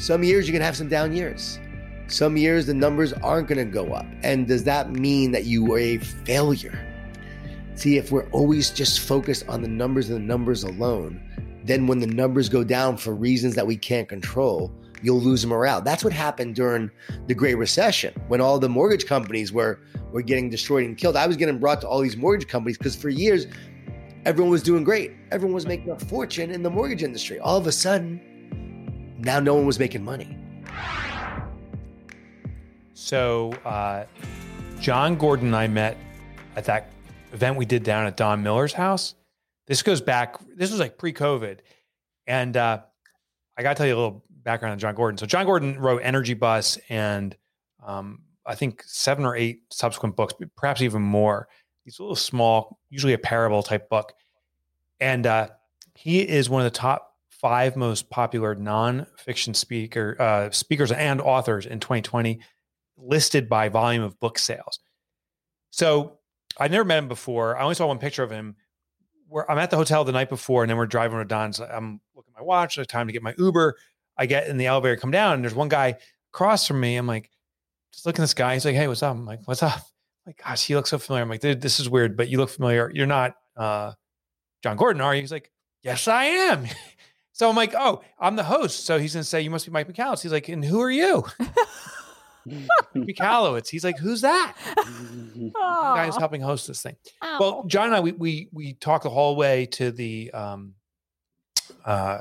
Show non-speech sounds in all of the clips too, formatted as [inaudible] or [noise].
Some years you're going to have some down years. Some years the numbers aren't going to go up. And does that mean that you were a failure? See, if we're always just focused on the numbers and the numbers alone, then when the numbers go down for reasons that we can't control, you'll lose morale. That's what happened during the Great Recession when all the mortgage companies were were getting destroyed and killed. I was getting brought to all these mortgage companies because for years everyone was doing great. Everyone was making a fortune in the mortgage industry. All of a sudden, now no one was making money. So, uh, Jon Gordon and I met at that event we did down at Don Miller's house. This goes back, this was like pre COVID. And uh, I got to tell you a little background on Jon Gordon. So, Jon Gordon wrote Energy Bus and um, I think seven or eight subsequent books, perhaps even more. He's a little small, usually a parable type book. And uh, he is one of the top five most popular nonfiction speaker uh, speakers and authors in 2020, listed by volume of book sales. So I never met him before. I only saw one picture of him. Where I'm at the hotel the night before, and then we're driving to Don's. I'm looking at my watch. It's time to get my Uber. I get in the elevator, come down, and there's one guy across from me. I'm like, just looking at this guy. He's like, "Hey, what's up?" I'm like, "What's up?" I'm like, gosh, he looks so familiar. I'm like, dude, this is weird, but you look familiar. You're not uh, Jon Gordon, are you? He's like, yes, I am. [laughs] so I'm like, oh, I'm the host. So he's gonna say, you must be Mike Michalowicz. He's like, and who are you? [laughs] [laughs] Michalowicz. He's like, who's that? [laughs] the guy helping host this thing. Ow. Well, Jon and I, we we we talked the whole way to the um uh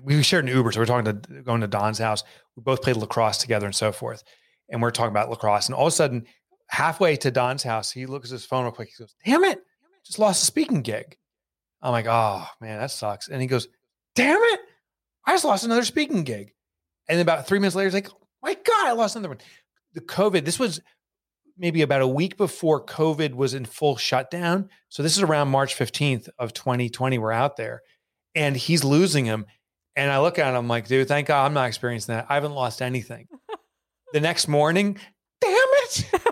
we shared an Uber, so we're talking to going to Don's house. We both played lacrosse together and so forth. And we're talking about lacrosse. And all of a sudden, halfway to Don's house, he looks at his phone real quick. He goes, Damn it, just lost a speaking gig. I'm like, oh man, that sucks. And he goes, Damn it, I just lost another speaking gig. And then about three minutes later, he's like, oh My God, I lost another one. The COVID, this was maybe about a week before COVID was in full shutdown. So this is around March 15th of 2020. We're out there and he's losing him. And I look at him, I'm like, dude, thank God I'm not experiencing that. I haven't lost anything. [laughs] the next morning, damn it. [laughs]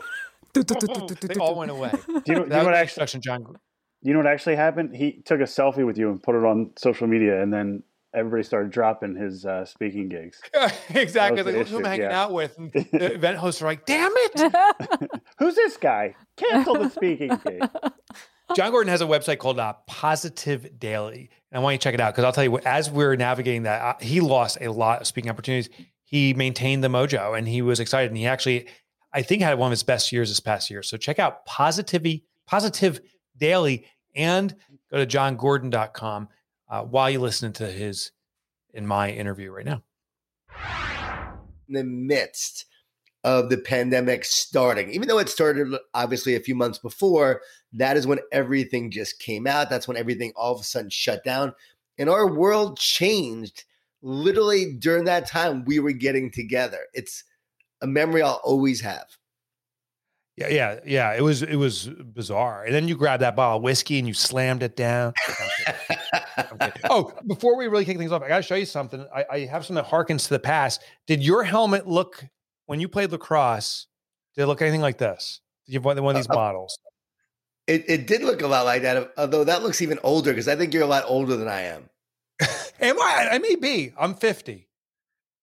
[laughs] they all went away. Do you know, do you know what actually? instruction, John. You know what actually happened? He took a selfie with you and put it on social media, and then everybody started dropping his uh, speaking gigs. [laughs] exactly. the Like, who am I issue, hanging yeah. out with? And [laughs] the event hosts are like, damn it. [laughs] Who's this guy? Cancel the speaking gig. Jon Gordon has a website called uh, Positive Daily. And I want you to check it out because I'll tell you, as we're navigating that, uh, he lost a lot of speaking opportunities. He maintained the mojo and he was excited. And he actually, I think, had one of his best years this past year. So check out Positivity, Positive Daily and go to jongordon.com uh, while you listen to his in my interview right now. in the midst of the pandemic starting. Even though it started obviously a few months before, that is when everything just came out. That's when everything all of a sudden shut down. And our world changed literally during that time we were getting together. It's a memory I'll always have. Yeah, yeah, yeah. It was it was bizarre. And then you grabbed that bottle of whiskey and you slammed it down. [laughs] Okay. Oh, before we really kick things off, I got to show you something. I, I have something that harkens to the past. Did your helmet look when you played lacrosse? Did it look anything like this? Did you have one, one of these Uh, bottles? It, it did look a lot like that, although that looks even older because I think you're a lot older than I am. [laughs] Am I? I may be. I'm 50.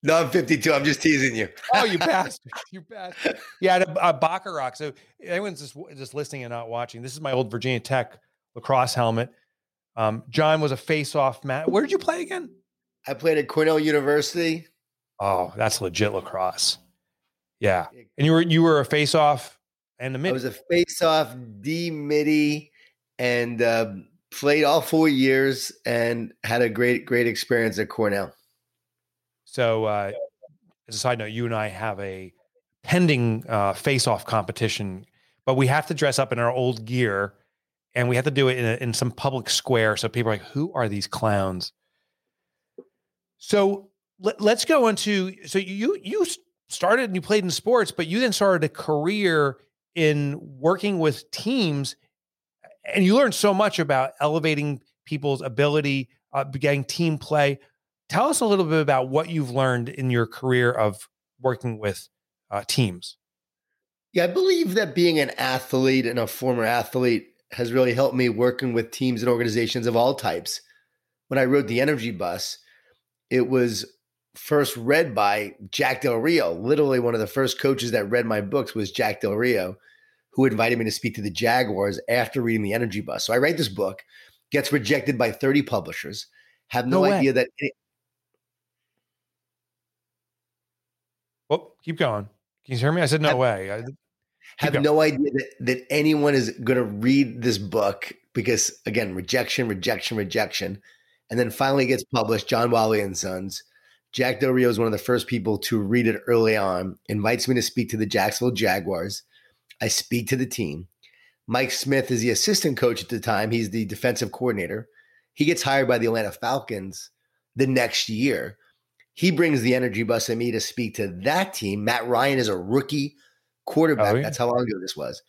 No, I'm 52. I'm just teasing you. [laughs] Oh, you bastard! You bastard! Yeah, a, a Baccarat. So anyone's just just listening and not watching. This is my old Virginia Tech lacrosse helmet. Um, Jon was a face-off man. Where did you play again? I played at Cornell University. Oh, that's legit lacrosse. Yeah, and you were you were a face-off and the mid. I was a face-off D midi and uh, played all four years and had a great great experience at Cornell. So, uh, as a side note, you and I have a pending uh, face-off competition, but we have to dress up in our old gear, and we have to do it in, a, in some public square. So people are like, "Who are these clowns?" So let, let's go into. So you you started and you played in sports, but you then started a career in working with teams, and you learned so much about elevating people's ability, uh, getting team play tell us a little bit about what you've learned in your career of working with uh, teams. Yeah, I believe that being an athlete and a former athlete has really helped me working with teams and organizations of all types. When I wrote the Energy Bus, it was first read by Jack Del Rio. Literally, one of the first coaches that read my books was Jack Del Rio, who invited me to speak to the Jaguars after reading the Energy Bus. So I write this book, gets rejected by 30 publishers, have no, No idea that Well, keep going. Can you hear me? I said no Have- way. I, have going. no idea that, that anyone is going to read this book because again rejection rejection rejection and then finally it gets published john wiley and sons jack del rio is one of the first people to read it early on invites me to speak to the jacksonville jaguars i speak to the team mike smith is the assistant coach at the time he's the defensive coordinator he gets hired by the atlanta falcons the next year he brings the energy bus at me to speak to that team matt ryan is a rookie quarterback. Oh, yeah. That's how long ago this was.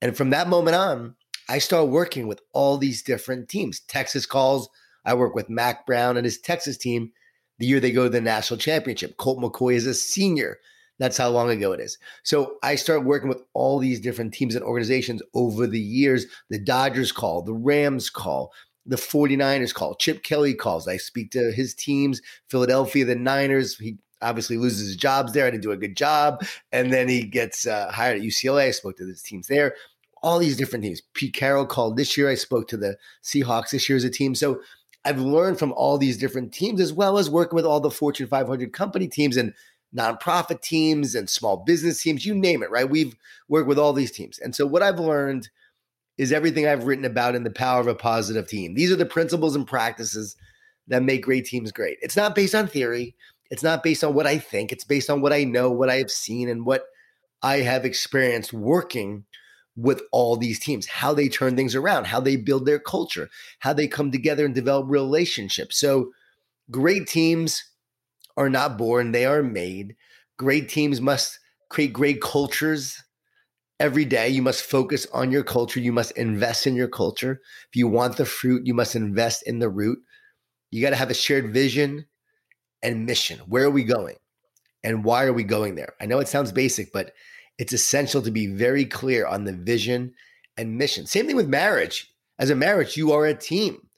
And from that moment on, I start working with all these different teams. Texas calls. I work with Mack Brown and his Texas team the year they go to the national championship. Colt McCoy is a senior. That's how long ago it is. So I start working with all these different teams and organizations over the years. The Dodgers call, the Rams call, the 49ers call, Chip Kelly calls. I speak to his teams, Philadelphia, the Niners. He obviously loses his jobs there. I didn't do a good job. And then he gets uh, hired at UCLA. I spoke to his teams there. All these different teams. Pete Carroll called this year. I spoke to the Seahawks this year as a team. So I've learned from all these different teams, as well as working with all the Fortune 500 company teams and nonprofit teams and small business teams, you name it, right? We've worked with all these teams. And so what I've learned is everything I've written about in the power of a positive team. These are the principles and practices that make great teams great. It's not based on theory. It's not based on what I think. It's based on what I know, what I have seen, and what I have experienced working with all these teams, how they turn things around, how they build their culture, how they come together and develop relationships. So, great teams are not born, they are made. Great teams must create great cultures every day. You must focus on your culture, you must invest in your culture. If you want the fruit, you must invest in the root. You got to have a shared vision and mission. Where are we going? And why are we going there? I know it sounds basic, but it's essential to be very clear on the vision and mission. Same thing with marriage. As a marriage, you are a team.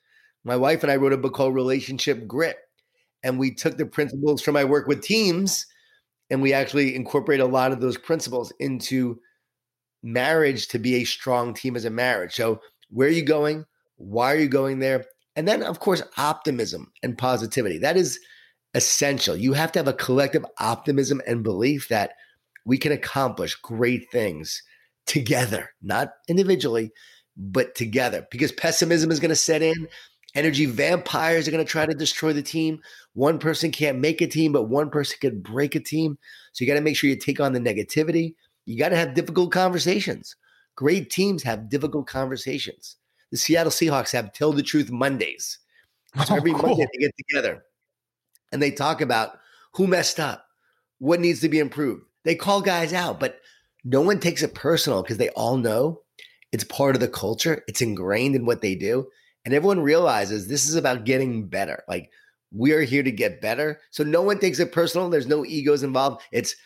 My wife and I wrote a book called Relationship Grit, and we took the principles from my work with teams and we actually incorporate a lot of those principles into marriage to be a strong team as a marriage. So, where are you going? Why are you going there? And then, of course, optimism and positivity. That is essential. You have to have a collective optimism and belief that we can accomplish great things together, not individually, but together. Because pessimism is going to set in. Energy vampires are going to try to destroy the team. One person can't make a team, but one person could break a team. So you got to make sure you take on the negativity. You got to have difficult conversations. Great teams have difficult conversations. The Seattle Seahawks have Tell the Truth Mondays. [laughs] So Oh, every cool. Monday they get together and they talk about who messed up, what needs to be improved. They call guys out, but no one takes it personal because they all know it's part of the culture. It's ingrained in what they do. And everyone realizes this is about getting better. Like we are here to get better. So no one takes it personal. There's no egos involved. It's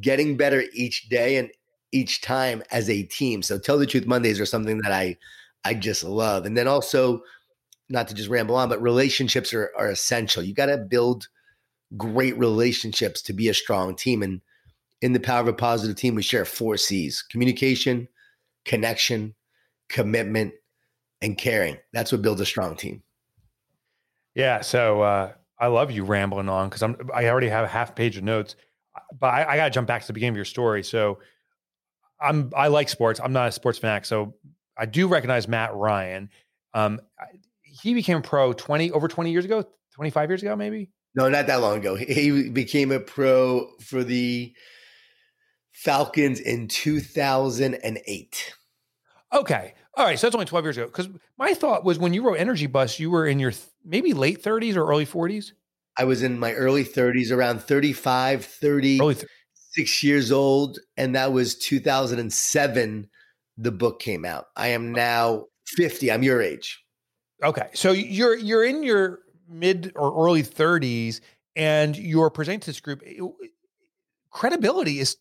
getting better each day and each time as a team. So tell the truth Mondays are something that I I just love. And then also, not to just ramble on, but relationships are, are essential. You got to build great relationships to be a strong team. And in the power of a positive team, we share four C's communication, connection, commitment, and caring. That's what builds a strong team. Yeah. So uh, I love you rambling on because I'm I already have a half page of notes, but I, I got to jump back to the beginning of your story. So I'm I like sports. I'm not a sports fanatic, so I do recognize Matt Ryan. Um, he became pro 20 over 20 years ago, 25 years ago, maybe. No, not that long ago. He- became a pro for the Falcons in 2008. Okay. All right. So that's only 12 years ago. Because my thought was when you wrote Energy Bus, you were in your th- maybe late 30s or early 40s. I was in my early 30s, around 35, 30. Six years old, and that was 2007. The book came out. I am now 50. I'm your age. Okay, so you're you're in your mid or early 30s, and you're presenting to this group. It- credibility is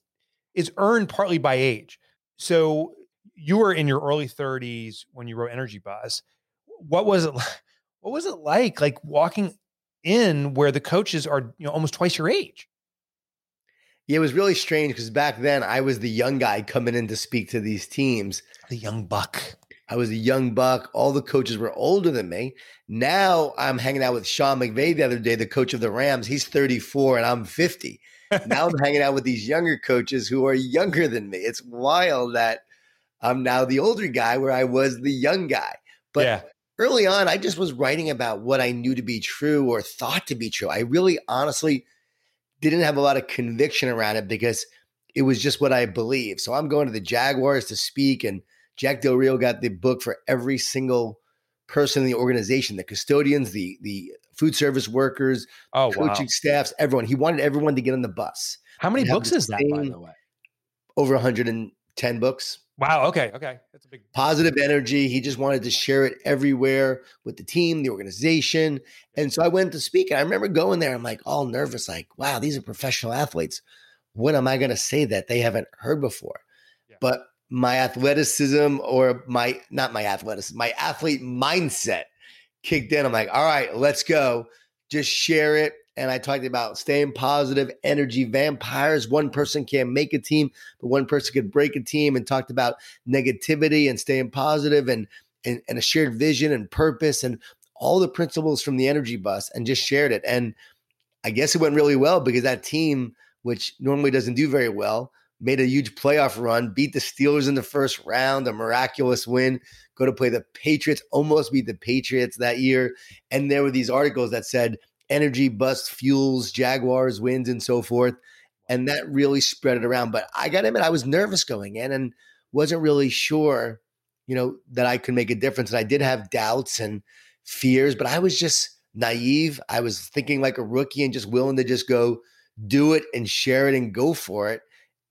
is earned partly by age. So you were in your early 30s when you wrote Energy Bus. What was it? li- What was it like? Like walking in where the coaches are, you know, almost twice your age. Yeah, it was really strange because back then I was the young guy coming in to speak to these teams. The young buck. I was a young buck. All the coaches were older than me. Now I'm hanging out with Sean McVay the other day, the coach of the Rams. He's 34 and I'm 50. now I'm hanging out with these younger coaches who are younger than me. It's wild that I'm now the older guy where I was the young guy. But yeah. Early on, I just was writing about what I knew to be true or thought to be true. I really honestly didn't have a lot of conviction around it because it was just what I believed. So I'm going to the Jaguars to speak, and Jack Del Rio got the book for every single person in the organization, the custodians, the the food service workers, oh, coaching wow. staffs, everyone. He wanted everyone to get on the bus. How many books is that, by the way? Over 110 books. Wow. Okay. Okay. That's a big positive energy. He just wanted to share it everywhere with the team, the organization. And so I went to speak. And I remember going there. I'm like all nervous, like, wow, these are professional athletes. What am I going to say that they haven't heard before? Yeah. But my athleticism or my, not my athleticism, my athlete mindset kicked in. I'm like, all right, let's go. Just share it and I talked about staying positive, energy vampires. One person can't make a team, but one person could break a team, and talked about negativity and staying positive and, and, and a shared vision and purpose and all the principles from the energy bus and just shared it. And I guess it went really well because that team, which normally doesn't do very well, made a huge playoff run, beat the Steelers in the first round, a miraculous win, go to play the Patriots, almost beat the Patriots that year. And there were these articles that said, energy bus fuels Jaguars wins and so forth. And that really spread it around. But I got to admit, I was nervous going in and wasn't really sure, you know, that I could make a difference. And I did have doubts and fears, but I was just naive. I was thinking like a rookie and just willing to just go do it and share it and go for it.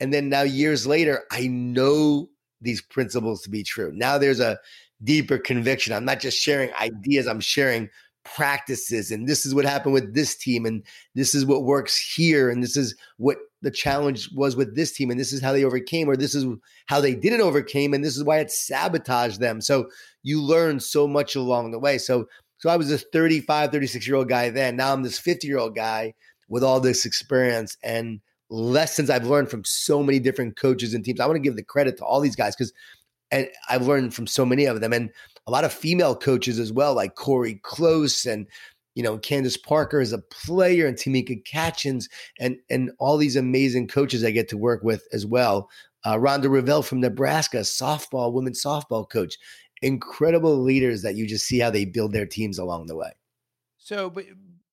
And then now, years later, I know these principles to be true. Now there's a deeper conviction. I'm not just sharing ideas, I'm sharing practices and this is what happened with this team and this is what works here and this is what the challenge was with this team and this is how they overcame or this is how they didn't overcame and this is why it sabotaged them. So you learn so much along the way. So so i was this 35 36 year old guy then. Now i'm this 50 year old guy with all this experience and lessons i've learned from so many different coaches and teams. I want to give the credit to all these guys because and i've learned from so many of them and a lot of female coaches as well, like Cori Close and you know Candace Parker as a player and Tamika Catchings and and all these amazing coaches I get to work with as well. Uh, Rhonda Revelle from Nebraska, softball, women's softball coach. Incredible leaders that you just see how they build their teams along the way. So, but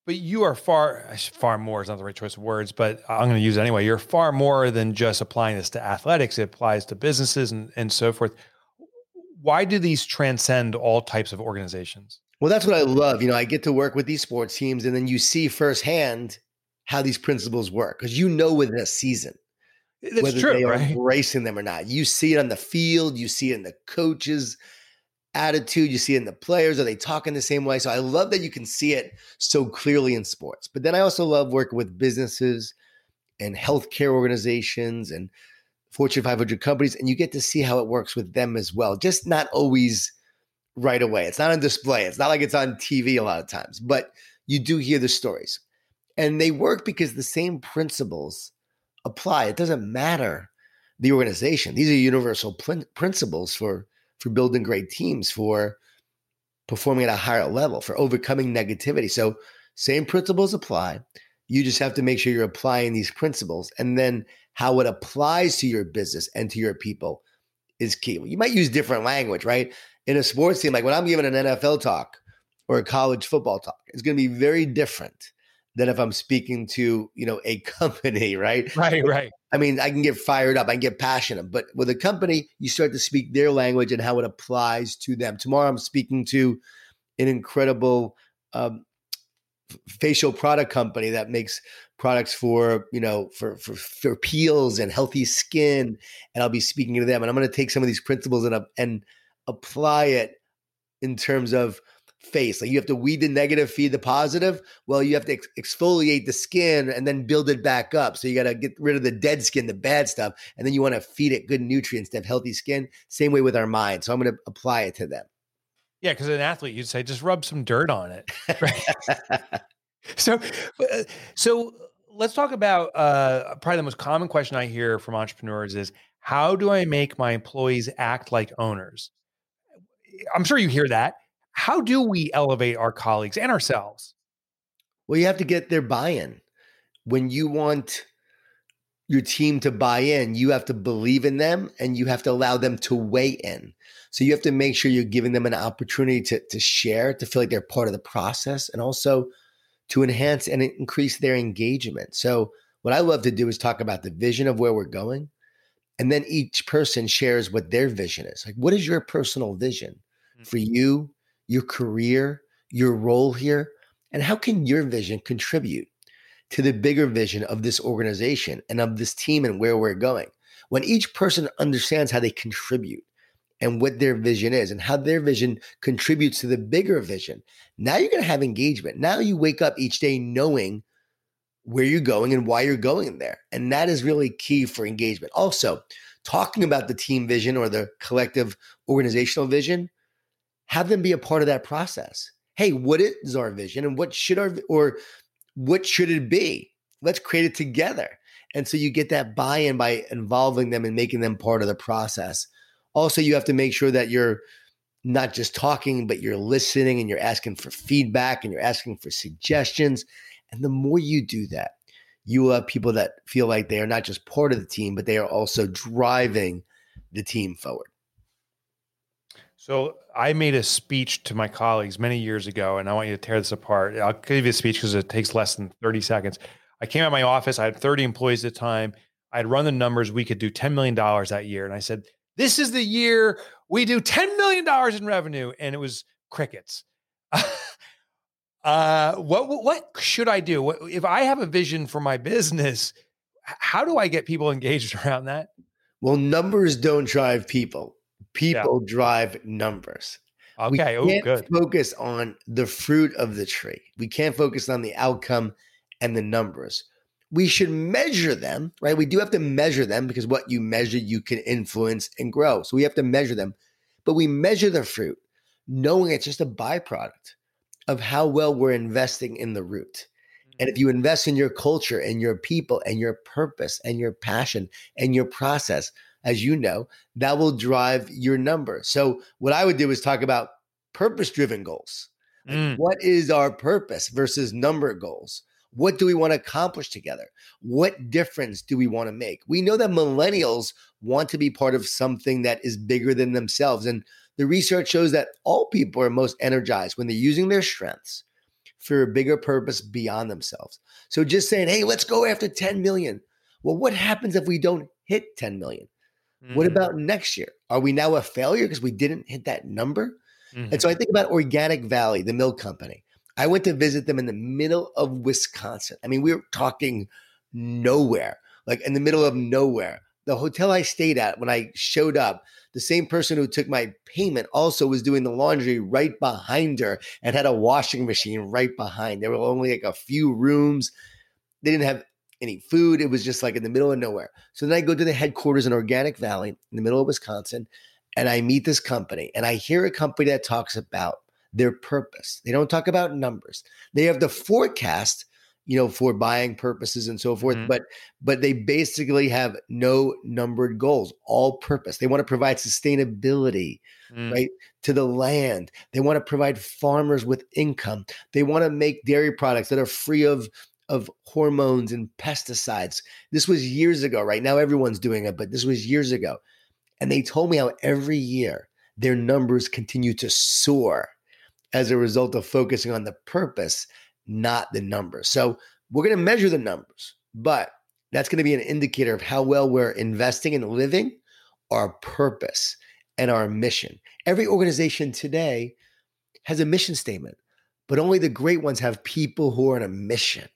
but you are far far more is not the right choice of words, but I'm going to use it anyway. You're far more than just applying this to athletics. It applies to businesses and and so forth why do these transcend all types of organizations? Well, that's what I love. You know, I get to work with these sports teams, and then you see firsthand how these principles work because you know within a season eh, that's whether true, they are right? embracing them or not. You see it on the field, you see it in the coaches' attitude, you see it in the players. Are they talking the same way? So I love that you can see it so clearly in sports. But then I also love working with businesses and healthcare organizations and Fortune 500 companies, and you get to see how it works with them as well. Just not always right away. It's not on display. It's not like it's on TV a lot of times, but you do hear the stories. And they work because the same principles apply. It doesn't matter the organization. These are universal pl- principles for for building great teams, for performing at a higher level, for overcoming negativity. So same principles apply. You just have to make sure you're applying these principles. And then how it applies to your business and to your people is key. You might use different language, right? In a sports team, like when I'm giving an NFL talk or a college football talk, it's going to be very different than if I'm speaking to, you know, a [laughs] company, right? Right, right. I mean, I can get fired up, I can get passionate, but with a company, you start to speak their language and how it applies to them. Tomorrow, I'm speaking to an incredible um, facial product company that makes products for you know for, for for peels and healthy skin and i'll be speaking to them and i'm going to take some of these principles and and apply it in terms of face. Like you have to weed the negative feed the positive. Well you have to ex- exfoliate the skin and then build it back up. So you got to get rid of the dead skin the bad stuff and then you want to feed it good nutrients to have healthy skin. Same way with our mind. So i'm going to apply it to them yeah because an athlete you'd say just rub some dirt on it [laughs] [laughs] right? so, uh, so let's talk about uh, probably the most common question I hear from entrepreneurs is how do I make my employees act like owners? I'm sure you hear that. How do we elevate our colleagues and ourselves? Well, you have to get their buy in. When you want your team to buy in, you have to believe in them and you have to allow them to weigh in. So you have to make sure you're giving them an opportunity to, to share, to feel like they're part of the process, and also to enhance and increase their engagement. So, what I love to do is talk about the vision of where we're going. And then each person shares what their vision is. Like, what is your personal vision hmm. for you, your career, your role here? And how can your vision contribute to the bigger vision of this organization and of this team and where we're going? When each person understands how they contribute and what their vision is and how their vision contributes to the bigger vision, now you're going to have engagement. Now you wake up each day knowing where you're going and why you're going there. And that is really key for engagement. Also, talking about the team vision or the collective organizational vision, have them be a part of that process. Hey, what is our vision and what should our or what should it be? Let's create it together. And so you get that buy-in by involving them and making them part of the process. Also, you have to make sure that you're not just talking, but you're listening and you're asking for feedback and you're asking for suggestions and the more you do that, you will have people that feel like they are not just part of the team, but they are also driving the team forward. So I made a speech to my colleagues many years ago, and I want you to tear this apart. I'll give you a speech because it takes less than 30 seconds. I came out of my office, I had 30 employees at the time. I'd run the numbers. We could do $10 million that year. And I said, This is the year we do $10 million in revenue. And it was crickets. [laughs] Uh, what what should I do? What, if I have a vision for my business, how do I get people engaged [laughs] around that? Well, numbers don't drive people. People yeah. drive numbers. Okay, we can't oh, good. focus on the fruit of the tree. We can't focus on the outcome and the numbers. We should measure them, right? We do have to measure them because what you measure, you can influence and grow. So we have to measure them, but we measure the fruit, knowing it's just a byproduct of how well we're investing in the root. And if mm-hmm. you invest in your culture and your people and your purpose and your passion and your process, as you know, that will drive your number. So, what I would do is talk about purpose driven goals. Like mm. What is our purpose versus number goals? What do we want to accomplish together? What difference do we want to make? We know that millennials want to be part of something that is bigger than themselves. And the research shows that all people are most energized when they're using their strengths for a bigger purpose beyond themselves. So just saying, hey, let's go after 10 million. Well, what happens if we don't hit 10 million? Mm-hmm. What about next year? Are we now a failure because we didn't hit that number? Mm-hmm. And so I think about Organic Valley, the milk company. I went to visit them in the middle of Wisconsin. I mean, we were talking nowhere, like in the middle of nowhere. The hotel I stayed at when I showed up, the same person who took my payment also was doing the laundry right behind her and had a washing machine right behind. There were only like a few rooms. They didn't have any food. It was just like in the middle of nowhere. So then I go to the headquarters in Organic Valley in the middle of Wisconsin and I meet this company and I hear a company that talks about their purpose. They don't talk about numbers. They have the forecast you know for buying purposes and so forth mm-hmm. but but they basically have no numbered goals all purpose they want to provide sustainability mm. right to the land they want to provide farmers with income they want to make dairy products that are free of of hormones and pesticides this was years ago right now everyone's doing it but this was years ago and they told me how every year their numbers continue to soar as a result of focusing on the purpose not the numbers. So we're going to measure the numbers, but that's going to be an indicator of how well we're investing in living our purpose and our mission. Every organization today has a mission statement, but only the great ones have people who are on a mission.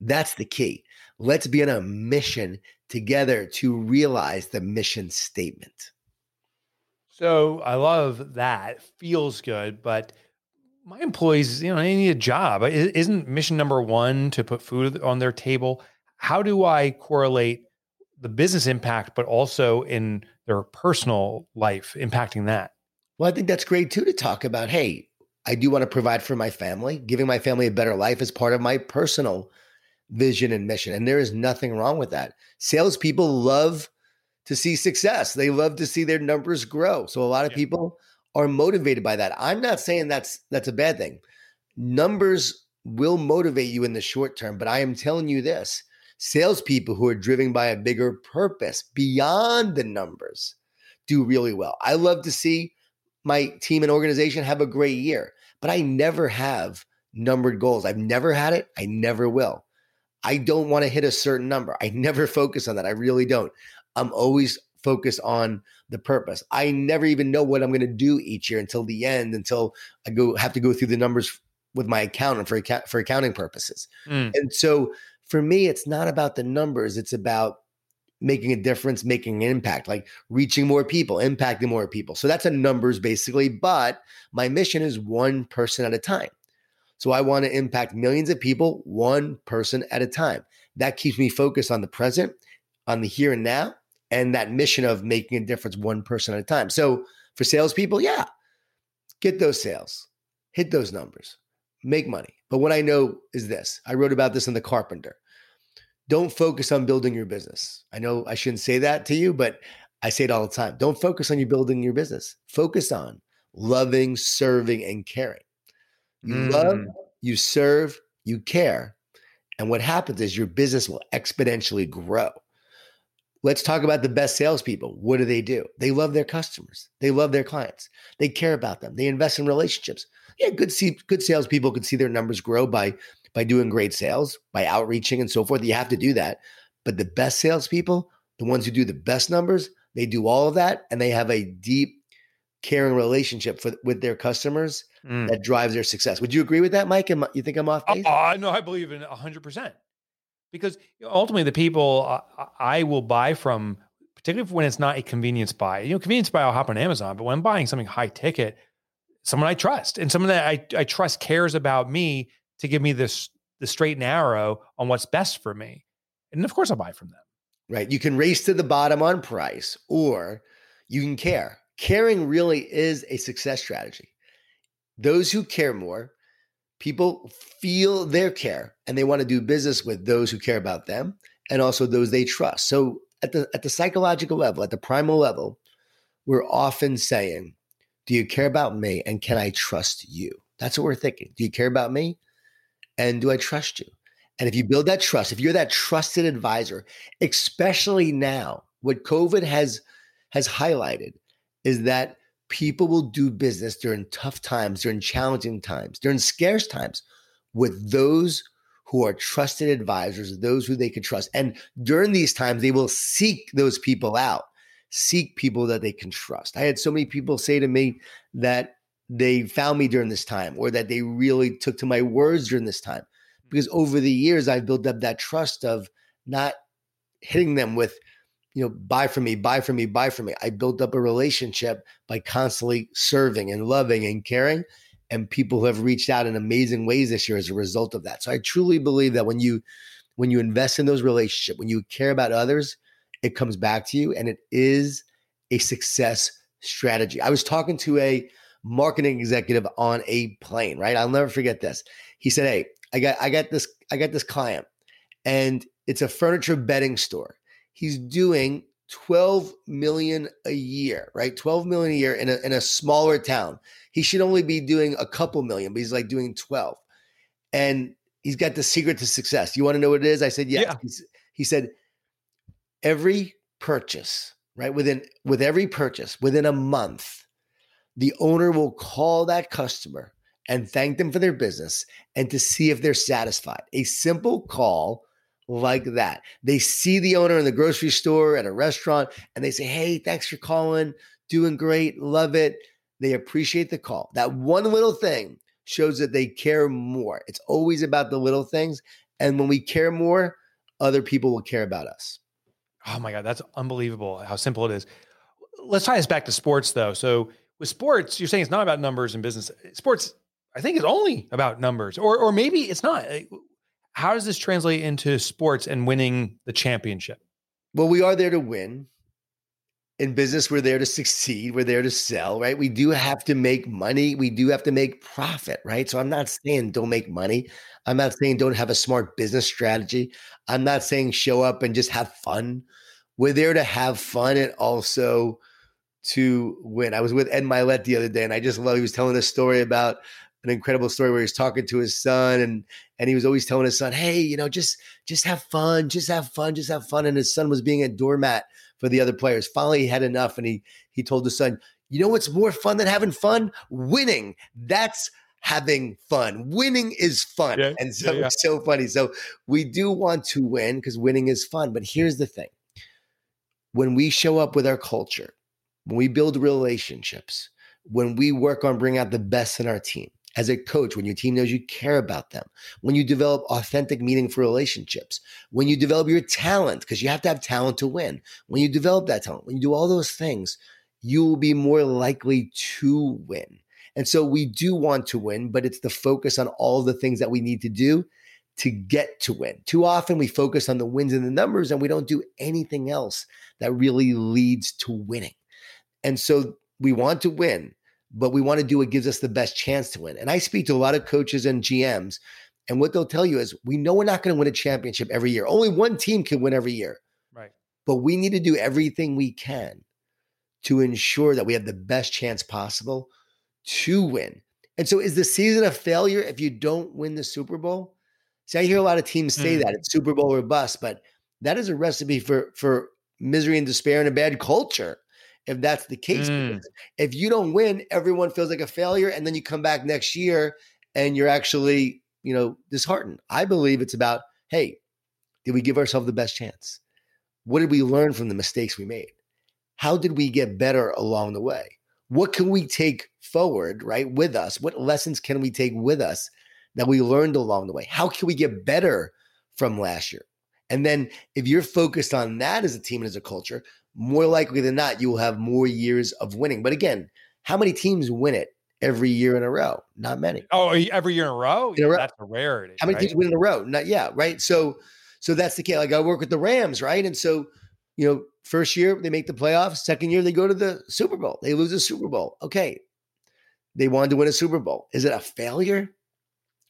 That's the key. Let's be on a mission together to realize the mission statement. So I love that. Feels good, but my employees, you know, they need a job. Isn't mission number one to put food on their table? How do I correlate the business impact, but also in their personal life impacting that? Well, I think that's great too to talk about. Hey, I do want to provide for my family. Giving my family a better life is part of my personal vision and mission. And there is nothing wrong with that. Salespeople love to see success, they love to see their numbers grow. So a lot of yeah. people are motivated by that. I'm not saying that's that's a bad thing. Numbers will motivate you in the short term, but I am telling you this salespeople who are driven by a bigger purpose beyond the numbers do really well. I love to see my team and organization have a great year, but I never have numbered goals. I've never had it. I never will. I don't want to hit a certain number. I never focus on that. I really don't. I'm always focused on the purpose. I never even know what I'm going to do each year until the end, until I go have to go through the numbers with my accountant for for accounting purposes. Mm. And so for me, it's not about the numbers. It's about making a difference, making an impact, like reaching more people, impacting more people. So that's a numbers basically. But my mission is one person at a time. So I want to impact millions of people, one person at a time. That keeps me focused on the present, on the here and now, and that mission of making a difference one person at a time. So for salespeople, yeah, get those sales, hit those numbers, make money. But what I know is this I wrote about this in The Carpenter. Don't focus on building your business. I know I shouldn't say that to you, but I say it all the time. Don't focus on you building your business. Focus on loving, serving, and caring. You mm. love, you serve, you care. And what happens is your business will exponentially grow. Let's talk about the best salespeople. What do they do? They love their customers. They love their clients. They care about them. They invest in relationships yeah, good see good salespeople can see their numbers grow by by doing great sales, by outreaching and so forth. You have to do that. But the best salespeople, the ones who do the best numbers, they do all of that and they have a deep, caring relationship for, with their customers mm. that drives their success. Would you agree with that, Mike? Am, you think I'm off base? Uh, no, I believe in 100%. Because ultimately, the people uh, I will buy from, particularly when it's not a convenience buy, you know, convenience buy, I'll hop on Amazon, but when I'm buying something high ticket, someone I trust and someone that I, I trust cares about me to give me this the straight and arrow on what's best for me. And of course I'll buy from them. Right. You can race to the bottom on price or you can care. Caring really is a success strategy. Those who care more, people feel their care and they want to do business with those who care about them and also those they trust. So at the at the psychological level, at the primal level, we're often saying do you care about me? And can I trust you? That's what we're thinking. Do you care about me? And do I trust you? And if you build that trust, if you're that trusted advisor, especially now, what COVID has has highlighted is that people will do business during tough times, during challenging times, during scarce times with those who are trusted advisors, those who they can trust. And during these times, they will seek those people out seek people that they can trust. I had so many people say to me that they found me during this time or that they really took to my words during this time. Because mm-hmm. over the years, I've built up that trust of not hitting them with, you know, buy from me, buy from me, buy from me. I built up a relationship by constantly serving and loving and caring. And people have reached out in amazing ways this year as a result of that. So I truly believe that when you when you invest in those relationships, when you care about others, it comes back to you and it is a success strategy. I was talking to a marketing executive on a plane, right? I'll never forget this. He said, "Hey, I got I got this I got this client and it's a furniture bedding store. He's doing 12 million a year, right? 12 million a year in a in a smaller town. He should only be doing a couple million, but he's like doing 12. And he's got the secret to success. You want to know what it is? I said, yes. Yeah. He said, every purchase, right? Within with every purchase, within a month, the owner will call that customer and thank them for their business and to see if they're satisfied. A simple call like that. They see the owner in the grocery store, at a restaurant, and they say, Hey, thanks for calling. Doing great. Love it. They appreciate the call. That one little thing shows that they care more. It's always about the little things. And when we care more, other people will care about us. Oh my God, that's unbelievable how simple it is. Let's tie this back to sports though. So with sports, you're saying it's not about numbers and business. Sports, I think, is only about numbers, or or maybe it's not. How does this translate into sports and winning the championship? Well, we are there to win. in business, we're there to succeed. We're there to sell, right? We do have to make money. We do have to make profit, right? So I'm not saying don't make money. I'm not saying don't have a smart business strategy. I'm not saying show up and just have fun. We're there to have fun and also to win. I was with Ed Mylett the other day, and I just love he was telling a story about an incredible story where he's talking to his son and and he was always telling his son, Hey, you know, just just have fun, just have fun, just have fun. And his son was being a doormat for the other players. Finally, he had enough and he he told his son, you know what's more fun than having fun? Winning. That's having fun. Winning is fun. Yeah, and so yeah, yeah. so funny. So we do want to win because winning is fun. But here's the thing when we show up with our culture, when we build relationships, when we work on bringing out the best in our team, as a coach, when your team knows you care about them, when you develop authentic, meaningful relationships, when you develop your talent, because you have to have talent to win, when you develop that talent, when you do all those things, you will be more likely to win. And so we do want to win, but it's the focus on all the things that we need to do to get to win. Too often we focus on the wins and the numbers and we don't do anything else that really leads to winning. And so we want to win, but we want to do what gives us the best chance to win. And I speak to a lot of coaches and GMs, and what they'll tell you is we know we're not going to win a championship every year. Only one team can win every year. Right. But we need to do everything we can to ensure that we have the best chance possible to win. And so, is the season a failure if you don't win the Super Bowl? See, I hear a lot of teams say mm. that it's Super Bowl or bust, but that is a recipe for for misery and despair and a bad culture. If that's the case, mm. if you don't win, everyone feels like a failure, and then you come back next year and you're actually, you know, disheartened. I believe it's about, hey, did we give ourselves the best chance? What did we learn from the mistakes we made? How did we get better along the way? what can we take forward, right, with us? What lessons can we take with us that we learned along the way? How can we get better from last year? And then if you're focused on that as a team and as a culture, more likely than not, you will have more years of winning. But again, how many teams win it every year in a row? Not many. Oh, every year in a row? In a row. That's a rarity. How many right? teams win in a row? Not yeah, right. So so that's the case. Like I work with the Rams, right? And so you know, first year they make the playoffs, second year they go to the Super Bowl. They lose the Super Bowl. Okay. They wanted to win a Super Bowl. Is it a failure?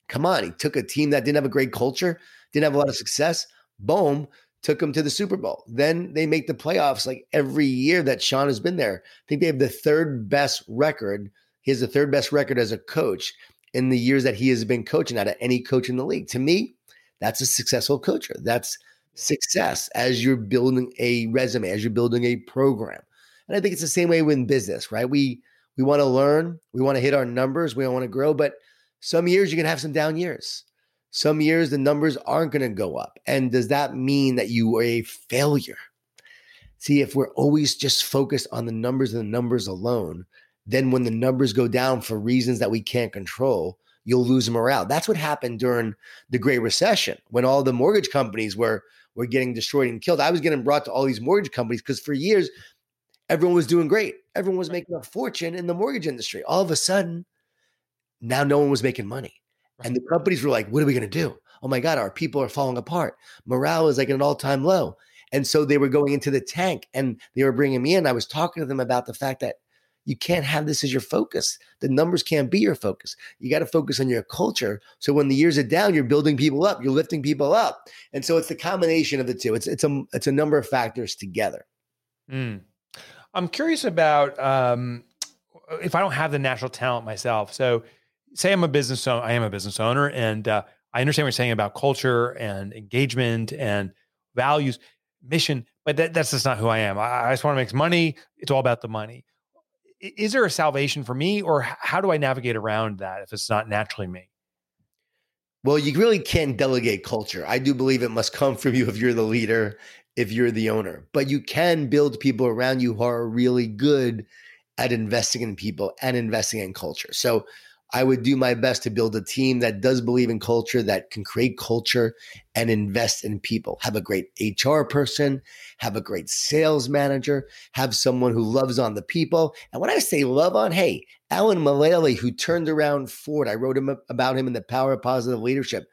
Come on. He took a team that didn't have a great culture, didn't have a lot of success. Boom, took them to the Super Bowl. Then they make the playoffs like every year that Sean has been there. I think they have the third best record. He has the third best record as a coach in the years that he has been coaching out of any coach in the league. To me, that's a successful coach. That's success as you're building a resume, as you're building a program. And I think it's the same way with business, right? We we want to learn, we want to hit our numbers, we want to grow, but some years you're going to have some down years. Some years the numbers aren't going to go up. And does that mean that you are a failure? See, if we're always just focused on the numbers and the numbers alone, then when the numbers go down for reasons that we can't control, you'll lose morale. That's what happened during the Great Recession when all the mortgage companies were were getting destroyed and killed. I was getting brought to all these mortgage companies because for years, everyone was doing great. Everyone was making a fortune in the mortgage industry. All of a sudden, now no one was making money. And the companies were like, what are we going to do? Oh my God, our people are falling apart. Morale is like at an all time low. And so they were going into the tank and they were bringing me in. I was talking to them about the fact that you can't have this as your focus. The numbers can't be your focus. You got to focus on your culture. So when the years are down, you're building people up, you're lifting people up. And so it's the combination of the two. It's it's a it's a number of factors together. Mm. I'm curious about um, if I don't have the natural talent myself. So say I'm a business owner, I am a business owner, and uh, I understand what you're saying about culture and engagement and values, mission, but that, that's just not who I am. I, I just want to make money. It's all about the money is there a salvation for me or how do I navigate around that if it's not naturally me? Well, you really can't delegate culture. I do believe it must come from you if you're the leader, if you're the owner. But you can build people around you who are really good at investing in people and investing in culture. So I would do my best to build a team that does believe in culture, that can create culture and invest in people. Have a great HR person, have a great sales manager, have someone who loves on the people. And when I say love on, hey, Alan Mulally, who turned around Ford, I wrote him about him in The Power of Positive Leadership.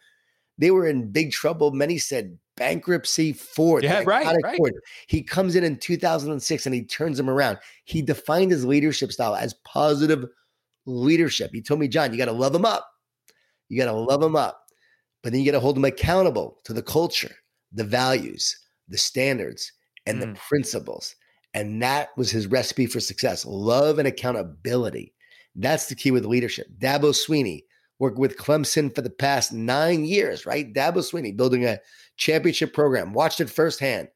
They were in big trouble. Many said bankruptcy Ford. Yeah, right, right. He comes in in 2006 and he turns them around. He defined his leadership style as positive leadership. He told me, Jon, you got to love him up. You got to love him up. But then you got to hold him accountable to the culture, the values, the standards, and mm. the principles. And that was his recipe for success love and accountability. That's the key with leadership. Dabo Swinney worked with Clemson for the past nine years, right? Dabo Swinney building a championship program, watched it firsthand,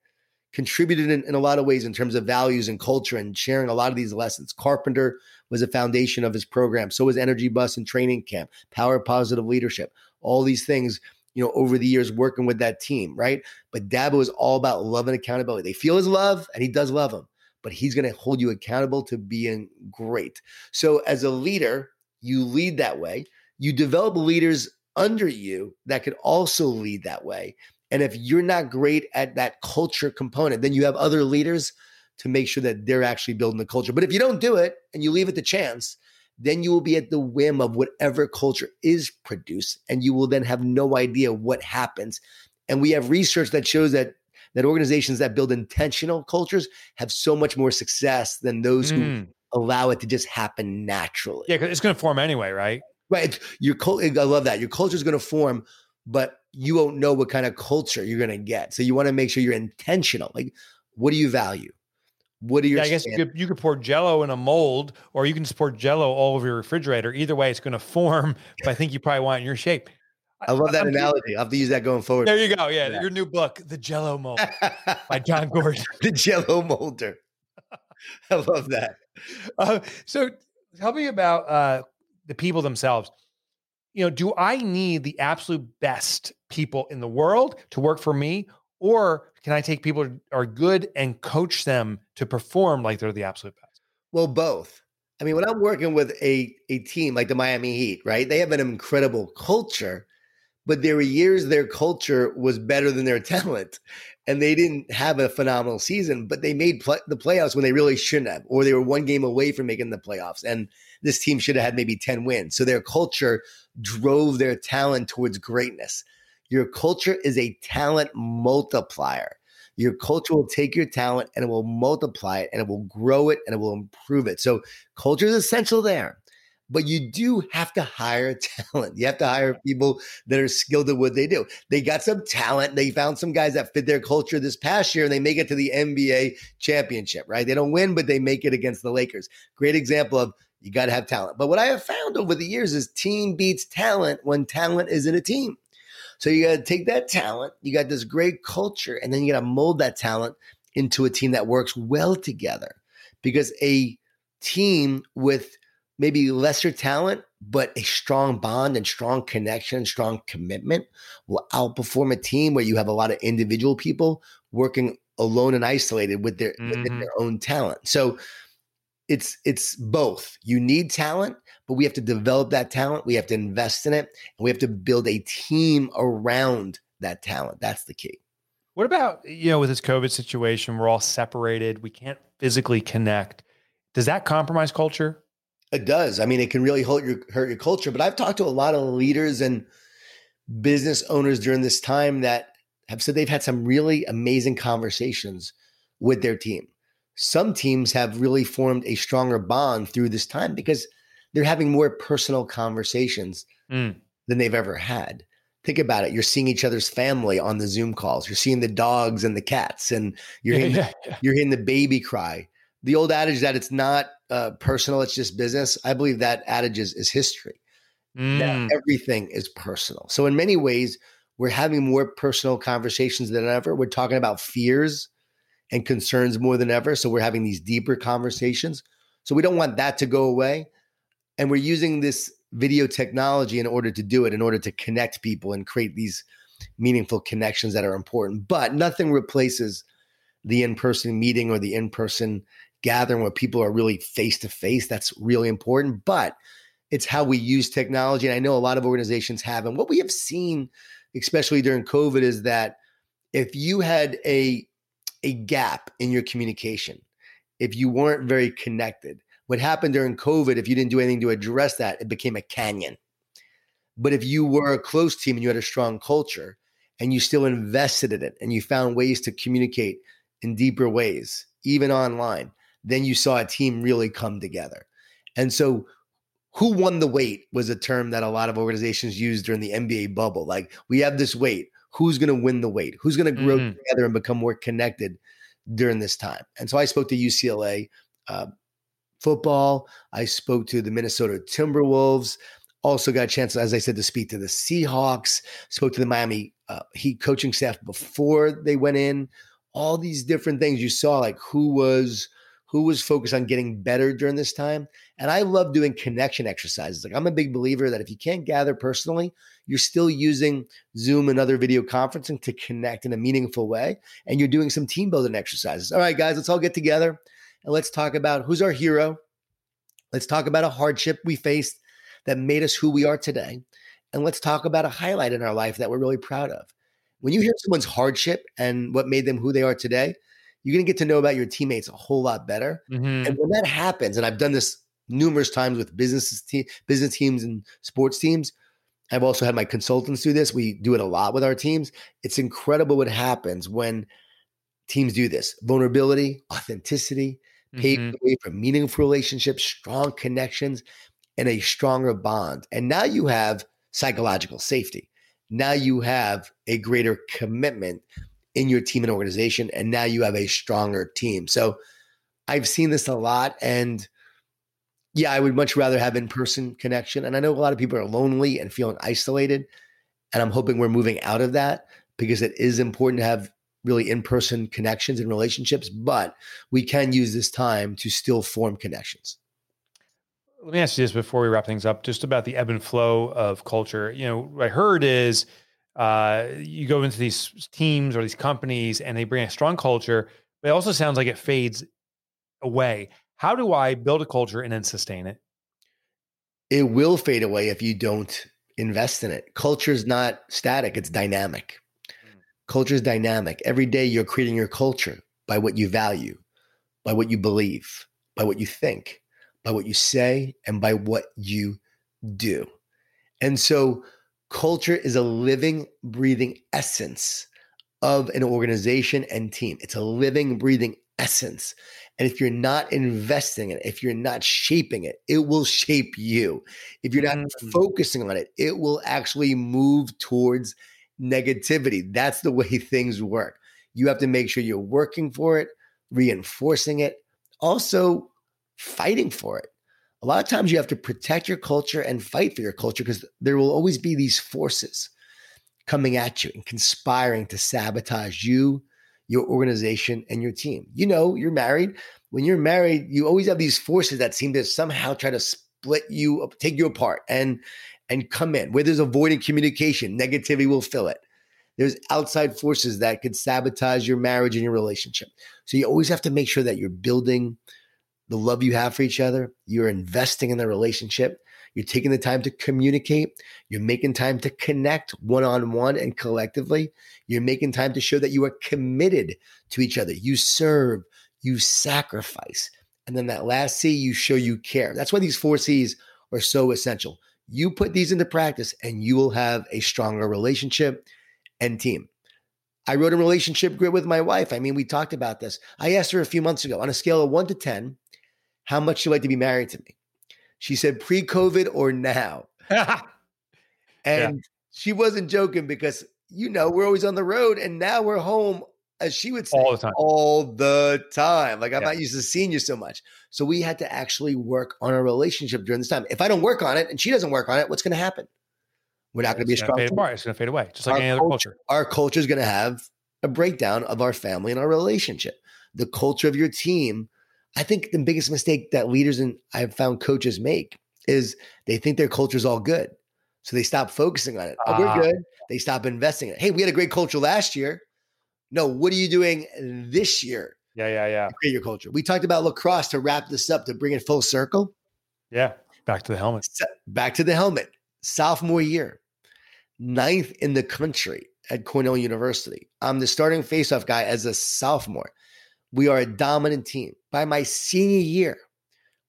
contributed in, in a lot of ways in terms of values and culture and sharing a lot of these lessons. Carpenter was a foundation of his program. So was Energy Bus and Training Camp, Power Positive Leadership, all these things you know, over the years working with that team, right? But Dabo is all about love and accountability. They feel his love, and he does love them, but he's going to hold you accountable to being great. So, as a leader, you lead that way. You develop leaders under you that could also lead that way. And if you're not great at that culture component, then you have other leaders to make sure that they're actually building the culture. But if you don't do it and you leave it to chance, then you will be at the whim of whatever culture is produced and you will then have no idea what happens. And we have research that shows that that organizations that build intentional cultures have so much more success than those mm. who allow it to just happen naturally. Yeah because it's going to form anyway right? Right your i love that. Your culture is going to form but you won't know what kind of culture you're going to get. So you want to make sure you're intentional. Like what do you value what are your? Yeah, I guess you could, you could pour Jello in a mold, or you can just pour Jello all over your refrigerator. Either way, it's going to form. [laughs] But I think you probably want in your shape. I love that I'm, analogy. I'll have to use that going forward. There you go. Yeah, yeah. your new book, The Jello Mold by [laughs] Jon Gordon. [laughs] the Jello Molder. I love that. Uh, so, tell me about uh, the people themselves. You know, do I need the absolute best people in the world to work for me, or can I take people who are good and coach them to perform like they're the absolute best? Well, both. I mean, when I'm working with a, a team like the Miami Heat, right? They have an incredible culture, but there were years their culture was better than their [laughs] talent. And they didn't have a phenomenal season, but they made play, the playoffs when they really shouldn't have, or they were one game away from making the playoffs. And this team should have had maybe 10 wins. So their culture drove their talent towards greatness. Your culture is a talent multiplier. Your culture will take your talent and it will multiply it and it will grow it and it will improve it. So, culture is essential there. But you do have to hire [laughs] talent. You have to hire people that are skilled at what they do. They got some talent. They found some guys that fit their culture this past year and they make it to the NBA championship, right? They don't win, but they make it against the Lakers. Great example of you got to have talent. But what I have found over the years is team beats talent when talent is in a team. So you got to take that talent, you got this great culture, and then you got to mold that talent into a team that works well together. Because a team with maybe lesser talent, but a strong bond and strong connection, and strong commitment will outperform a team where you have a lot of individual people working alone and isolated with their mm-hmm. within their own talent. So it's it's both. You need talent, but we have to develop that talent. We have to invest in it, and we have to build a team around that talent. That's the key. What about you know with this COVID situation? We're all separated. We can't physically connect. Does that compromise culture? It does. I mean, it can really hurt your hurt your culture. But I've talked to a lot of leaders and business owners during this time that have said they've had some really amazing conversations with their team some teams have really formed a stronger bond through this time because they're having more personal conversations mm. than they've ever had. Think about it. You're seeing each other's family on the Zoom calls. You're seeing the dogs and the cats, and you're hearing, yeah, [laughs] yeah. you're hearing the baby cry. The old adage that it's not uh, personal, it's just business. I believe that adage is, is history. Mm. everything is personal. So in many ways, we're having more personal conversations than ever. We're talking about fears and concerns more than ever. So we're having these deeper conversations. So we don't want that to go away. And we're using this video technology in order to do it, in order to connect people and create these meaningful connections that are important. But nothing replaces the in person meeting or the in person gathering where people are really face to face. That's really important. But it's how we use technology. And I know a lot of organizations have. And what we have seen, especially during COVID, is that if you had a a gap in your communication, if you weren't very connected, what happened during COVID, if you didn't do anything to address that, it became a canyon. But if you were a close team and you had a strong culture and you still invested in it and you found ways to communicate in deeper ways, even online, then you saw a team really come together. And so, who won the wait was a term that a lot of organizations used during the NBA bubble. Like, we have this wait. Who's going to win the wait? Who's going to grow mm-hmm. together and become more connected during this time? And so, I spoke to UCLA uh, football. I spoke to the Minnesota Timberwolves. Also got a chance, as I said, to speak to the Seahawks. Spoke to the Miami uh, Heat coaching staff before they went in. All these different things you saw, like who was who was focused on getting better during this time. And I love doing connection exercises. Like I'm a big believer that if you can't gather personally, you're still using Zoom and other video conferencing to connect in a meaningful way. And you're doing some team building exercises. All right, guys, let's all get together and let's talk about who's our hero. Let's talk about a hardship we faced that made us who we are today. And let's talk about a highlight in our life that we're really proud of. When you hear someone's hardship and what made them who they are today, you're going to get to know about your teammates a whole lot better. Mm-hmm. And when that happens, and I've done this numerous times with businesses, te- business teams and sports teams, I've also had my consultants do this. We do it a lot with our teams. It's incredible what happens when teams do this vulnerability, authenticity, pave mm-hmm. the way for meaningful relationships, strong connections, and a stronger bond. And now you have psychological safety. Now you have a greater commitment in your team and organization. And now you have a stronger team. So I've seen this a lot. And yeah, I would much rather have in person connection. And I know a lot of people are lonely and feeling isolated. And I'm hoping we're moving out of that because it is important to have really in person connections and relationships, but we can use this time to still form connections. Let me ask you this before we wrap things up, just about the ebb and flow of culture. You know, what I heard is uh, you go into these teams or these companies and they bring a strong culture, but it also sounds like it fades away. How do I build a culture and then sustain it? It will fade away if you don't invest in it. Culture is not static, it's dynamic. Culture is dynamic. Every day you're creating your culture by what you value, by what you believe, by what you think, by what you say, and by what you do. And so culture is a living, breathing essence of an organization and team. It's a living, breathing essence. And if you're not investing in it, if you're not shaping it, it will shape you. If you're not mm-hmm. focusing on it, it will actually move towards negativity. That's the [laughs] way things work. You have to make sure you're working for it, reinforcing it, also fighting for it. A lot of times you have to protect your culture and fight for your culture because there will always be these forces coming at you and conspiring to sabotage you, your organization, and your team. You know, you're married. When you're married, you always have these forces that seem to somehow try to split you, take you apart. And and come in. Where there's avoiding communication, negativity will fill it. There's outside forces that could sabotage your marriage and your relationship. So you always have to make sure that you're building the love you have for each other. You're investing in the relationship. You're taking the time to communicate. You're making time to connect one on one and collectively. You're making time to show that you are committed to each other. You serve, you sacrifice. And then that last C, you show you care. That's why these four C's are so essential. You put these into practice and you will have a stronger relationship and team. I wrote a relationship grid with my wife. I mean, we talked about this. I asked her a few months ago on a scale of one to 10, how much she'd like to be married to me. She said pre COVID or now. [laughs] and yeah. she wasn't joking because, you know, we're always on the road and now we're home she would say, all the time. All the time. Like I'm yeah. not used to seeing you so much. So we had to actually work on our relationship during this time. If I don't work on it and she doesn't work on it, what's going to happen? We're not going to be a strong. Fade apart. It's going to fade away, just like our any other culture. culture. Our culture is going to have a breakdown of our family and our relationship. The culture of your team. I think the biggest mistake that leaders and I've found coaches make is they think their culture is all good. So they stop focusing on it. Oh, we're ah. good. They stop investing in it. Hey, we had a great culture last year. No, what are you doing this year? Yeah, yeah, yeah. create your culture. We talked about lacrosse to wrap this up to bring it full circle. Yeah, back to the helmet. Back to the helmet. Sophomore year, ninth in the country at Cornell University. I'm the starting faceoff guy as a sophomore. We are a dominant team. By my senior year,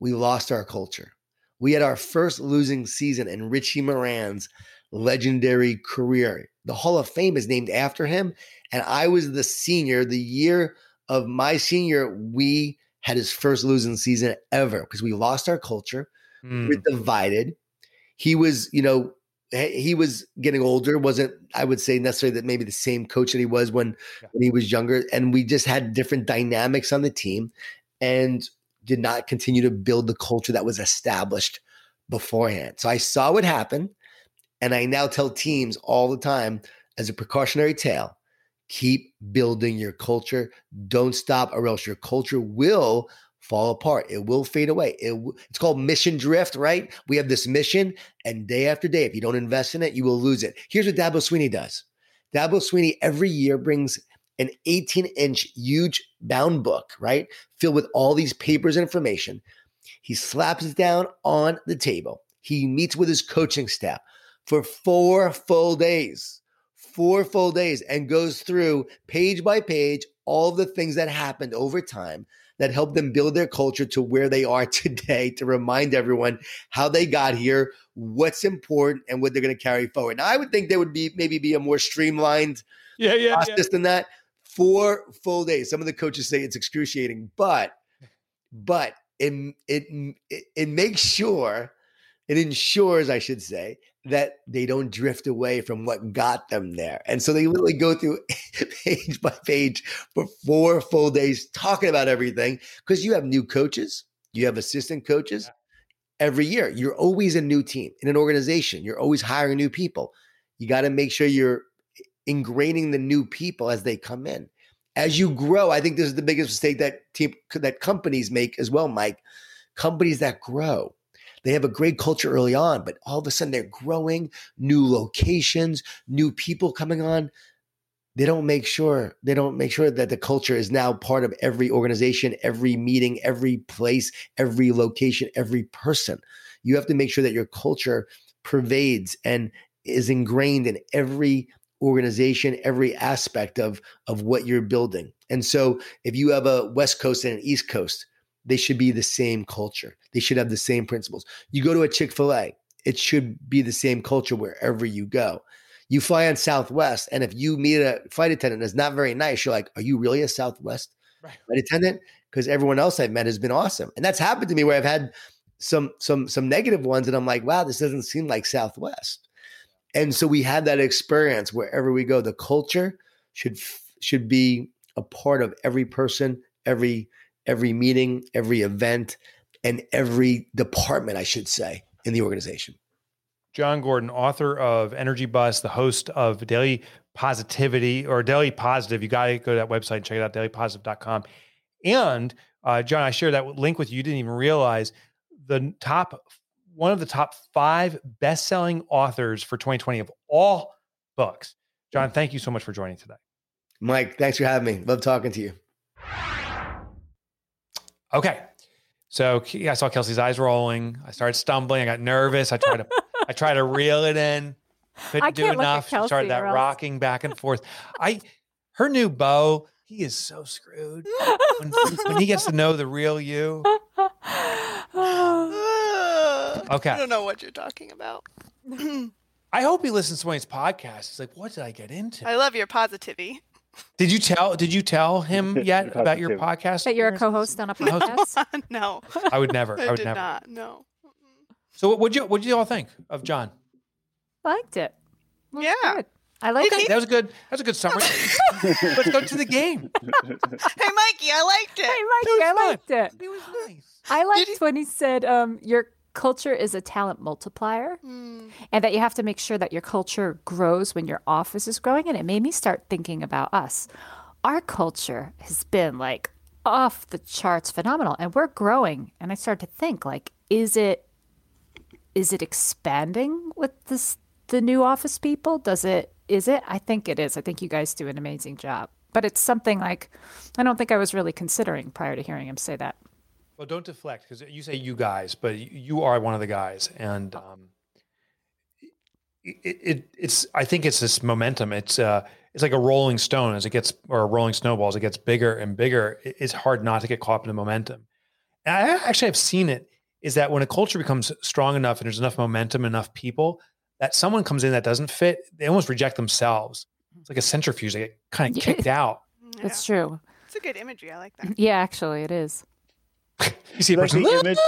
we lost our culture. We had our first losing season in Richie Moran's legendary career the Hall of Fame is named after him. And I was the senior. The year of my senior, we had his first losing season ever because we lost our culture. Mm. We're divided. He was, you know, he was getting older. wasn't I would say necessarily that maybe the same coach that he was when Yeah. when he was younger, and we just had different dynamics on the team, and did not continue to build the culture that was established beforehand. So I saw what happened, and I now tell teams all the time as a precautionary tale: keep building your culture. Don't stop, or else your culture will fall apart. It will fade away. It it's called mission drift, right? We have this mission, and day after day, if you don't invest in it, you will lose it. Here's what Dabo Swinney does. Dabo Swinney every year brings an 18 inch huge bound book, right? Filled with all these papers and information. He slaps it down on the table. He meets with his coaching staff for four full days, four full days, and goes through page by page all the things that happened over time that helped them build their culture to where they are [laughs] today to remind everyone how they got here, what's important, and what they're going to carry forward. Now, I would think there would be maybe be a more streamlined Yeah, yeah, yeah. process than that. Four full days. Some of the coaches say it's excruciating, but but it it it, it makes sure it ensures, I should say, that they don't drift away from what got them there. And so they literally go through [laughs] page by page for four full days talking about everything because you have new coaches, you have assistant coaches every year. You're always a new team in an organization. You're always hiring new people. You got to make sure you're ingraining the new people as they come in. As you grow, I think this is the biggest mistake that team that companies make as well, Mike. Companies that grow, they have a great culture early on, but all of a sudden they're growing, new locations, new people coming on. They don't make sure they don't make sure that the culture is now part of every organization, every meeting, every place, every location, every person. You have to make sure that your culture pervades and is ingrained in every organization, every aspect of of what you're building. And so if you have a West Coast and an East Coast, they should be the same culture. They should have the same principles. You go to a Chick-fil-A, it should be the same culture wherever you go. You fly on Southwest, and if you meet a flight attendant that's not very nice, you're like, Are you really a Southwest Right. flight attendant? Because everyone else I've met has been awesome. And that's happened to me where I've had some some some negative ones, and I'm like, wow, this doesn't seem like Southwest. And so we had that experience wherever we go. The culture should should be a part of every person, every every meeting, every event, and every department, I should say, in the organization. Jon Gordon, author of Energy Bus, the host of Daily Positivity or Daily Positive. You got to go to that website and check it out, dailypositive.com. And uh, Jon, I shared that link with you. You didn't even realize the top, one of the top five best selling authors for 2020 of all books. Jon, thank you so much for joining today. Mike, thanks for having me. Love talking to you. Okay. So I saw Kelsey's eyes rolling. I started stumbling. I got nervous. I tried to I tried to reel it in. Couldn't I do can't look enough. She Kelsey started that rocking back and forth. I her new beau, he is so screwed. When, when he gets to know the real you. [sighs] Okay. I don't know what you're talking about. I hope he listens to Wayne's podcast. He's like, what did I get into? I love your positivity. Did you tell did you tell him [laughs] yet about your podcast? that you're a co-host on a [laughs] podcast. [laughs] no, I would never. I, I would did never. not. No. So what would you what did you all think of Jon? liked it. Was Yeah. good. I like Okay, it. that was a good. That was a good summary. Let's go to the game. Hey, Mikey, I liked it. Hey. Mikey, I fun. liked it. It was nice. I liked he- when he said, um, "Your culture is a talent multiplier, Mm, and that you have to make sure that your culture grows when your office is growing." And it made me start thinking about us. Our culture has been like off the charts, phenomenal, and we're growing. And I started to think, like, is it is it expanding with this the new office people? Does it is it? I think it is. I think you guys do an amazing job. But it's something like I don't think I was really considering prior to hearing him say that. Well, don't deflect because you say you guys, but you are one of the guys, and um, it, it it's. I think it's this momentum. It's uh, it's like a rolling stone as it gets, or a rolling snowball as it gets bigger and bigger. It's hard not to get caught up in the momentum. And I actually have seen it. Is that when a culture becomes strong enough and there's enough momentum, enough people, that someone comes in that doesn't fit, they almost reject themselves. It's like a centrifuge; they get kind of [laughs] kicked out. Yeah. True. It's a good imagery. I like that. Yeah, actually, it is. You see a Like person, the image, [laughs]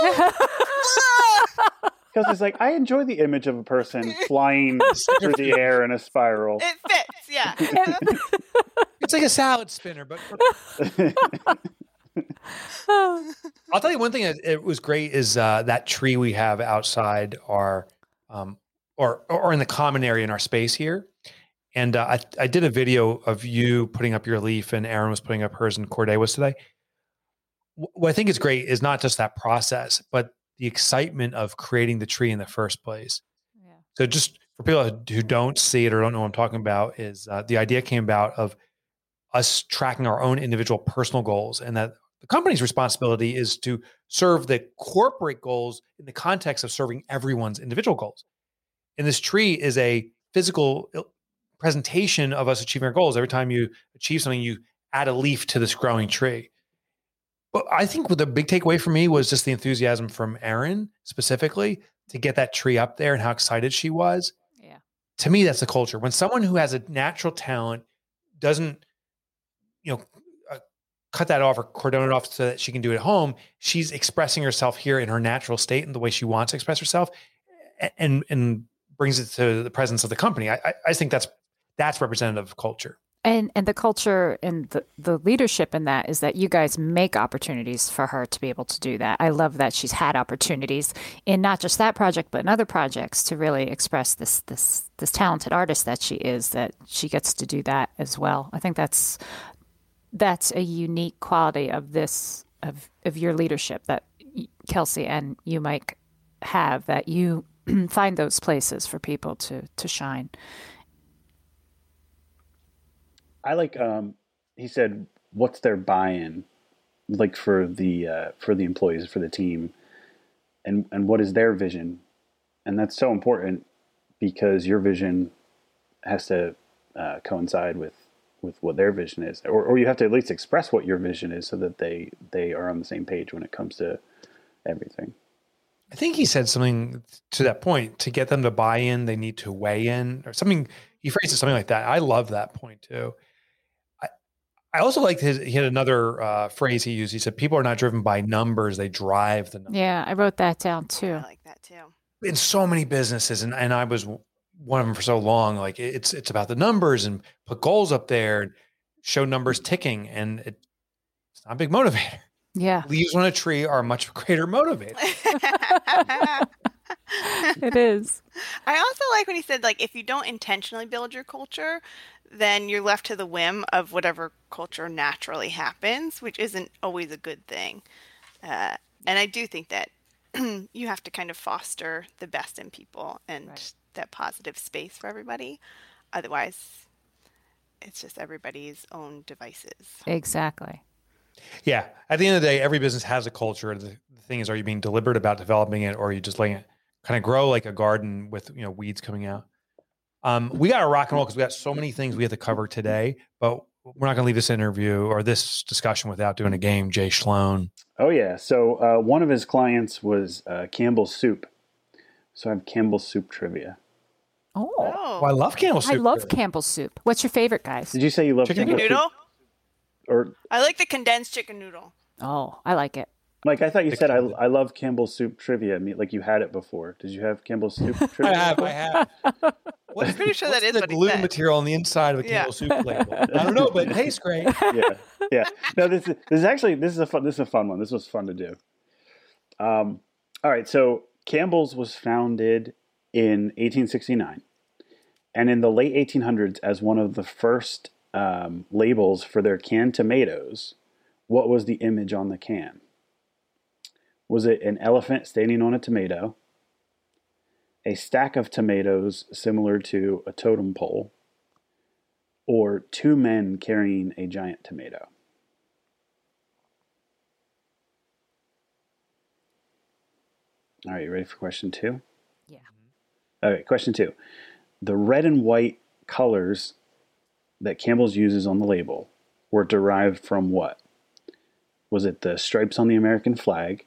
because it's like I enjoy the image of a person flying [laughs] through the air in a spiral. It fits. Yeah. [laughs] it's like a salad spinner, but for I'll tell you one thing that it was great is uh, that tree we have outside our, um, or or in the common area in our space here. And uh, I I did a video of you putting up your leaf, and Aaron was putting up hers, and Corday was today. Wh- What I think is great is not just that process, but the excitement of creating the tree in the first place. Yeah. So just for people who don't see it or don't know what I'm talking about, is uh, the idea came about of us tracking our own individual personal goals, and that the company's responsibility is to serve the corporate goals in the context of serving everyone's individual goals. And this tree is a physical presentation of us achieving our goals. Every time you achieve something, you add a leaf to this growing tree. But I think the big takeaway for me was just the enthusiasm from Erin specifically to get that tree up there and how excited she was. Yeah. To me, that's the culture. When someone who has a natural talent doesn't, you know, uh, cut that off or cordon it off so that she can do it at home, she's expressing herself here in her natural state and the way she wants to express herself, and and brings it to the presence of the company. I I, I think that's that's representative of culture. And and the culture and the, the leadership in that is that you guys make opportunities for her to be able to do that. I love that she's had opportunities in not just that project but in other projects to really express this this this talented artist that she is that she gets to do that as well. I think that's that's a unique quality of this of of your leadership that Kelsey and you Mike have that you [clears throat] find those places for people to to shine. I like. Um, he said, "What's their buy-in, like for the uh, for the employees for the team, and and what is their vision?" And that's so important because your vision has to uh, coincide with with what their vision is, or or you have to at least express what your vision is so that they they are on the same page when it comes to everything. I think he said something to that point. To get them to buy in, they need to weigh in, or something. He phrased it something like that. I love that point too. I I also liked his. He had another uh, phrase he used. He said, "People are not driven by numbers; they drive the numbers." Yeah, I wrote that down too. I like that too. in so many businesses and, and I was one of them for so long like it's it's about the numbers and put goals up there and show numbers ticking and it, it's not a big motivator Yeah, leaves on a tree are a much [laughs] greater motivator [laughs] [laughs] it is. I also like when he said like if you don't intentionally build your culture, then you're left to the whim of whatever culture naturally happens, which isn't always a good thing. Uh, and I do think that [clears throat] you have to kind of foster the best in people and Right. that positive space for everybody. Otherwise, it's just everybody's own devices. Exactly. yeah at the end of the day every business has a culture the, the thing is are you being deliberate about developing it or are you just letting it kind of grow like a garden with you know weeds coming out um, we got to rock and roll because we got so many things we have to cover today but we're not going to leave this interview or this discussion without doing a game jay Schlone. Oh yeah. So uh, one of his clients was uh, Campbell's Soup. So I have Campbell's Soup trivia. Oh, Oh, I love Campbell I soup. love Campbell's soup. What's your favorite, guys? Did you say you love Chicken Campbell's Chicken Soup? noodle? Or I like the condensed chicken noodle. Oh, I like it. Like I thought you said, I, I love Campbell's soup trivia. I mean, like you had it before. Did you have Campbell's soup [laughs] trivia? I have. I have. [laughs] What's, I'm pretty sure what's that is the what he glue said. material on the inside of a Yeah. Soup label? [laughs] I don't know, but it tastes great. yeah, yeah. No, this is this is actually this is a fun this is a fun one. This was fun to do. Um, all right, so Campbell's was founded in 1869, and in the late 1800s, as one of the first um, labels for their canned tomatoes, what was the image on the can? Was it an elephant standing on a tomato? A stack of tomatoes similar to a totem pole? or two men carrying a giant tomato? All right, you ready for question two? Yeah. Mm-hmm. All right, question two. The red and white colors that Campbell's uses on the label were derived from what? Was it the stripes on the American flag,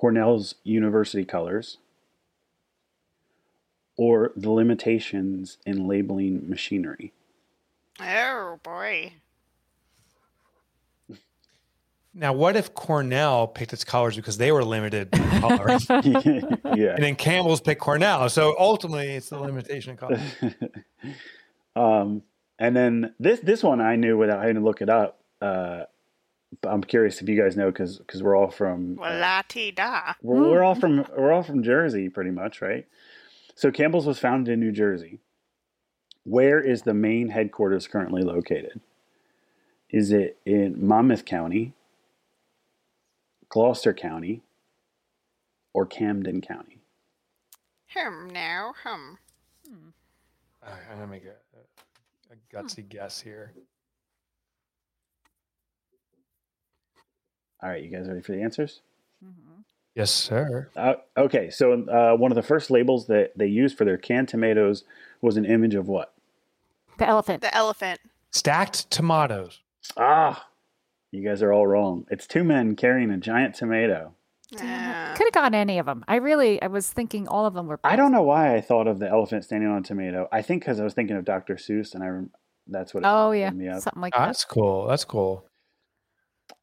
Cornell's university colors, or the limitations in labeling machinery? Oh boy. Now, what if Cornell picked its colors because they were limited [laughs] colors, [laughs] yeah. and then Campbell's picked Cornell? So ultimately, it's the limitation of colors. [laughs] um, and then this this one I knew without having to look it up. Uh, but I'm curious if you guys know because because we're all from uh, Well, la ti da. we're, we're all from we're all from Jersey pretty much, right? So Campbell's was founded in New Jersey. Where is the main headquarters currently located? Is it in Monmouth County, Gloucester County, or Camden County? Hum now, hum. All right, I'm gonna make a, a gutsy guess here. All right, you guys ready for the answers? Mhm. Yes, sir. Uh, okay, so uh, one of the first labels that they used for their canned tomatoes was an image of what? The elephant. The elephant. Stacked tomatoes. Ah, you guys are all wrong. It's two men carrying a giant tomato. Ah. Could have gone any of them. I really, I was thinking all of them were. I don't know why I thought of the elephant standing on a tomato. I think because I was thinking of Dr. Seuss, and I that's what. it Oh yeah, made me up. something like Ah, that. that's cool. That's cool.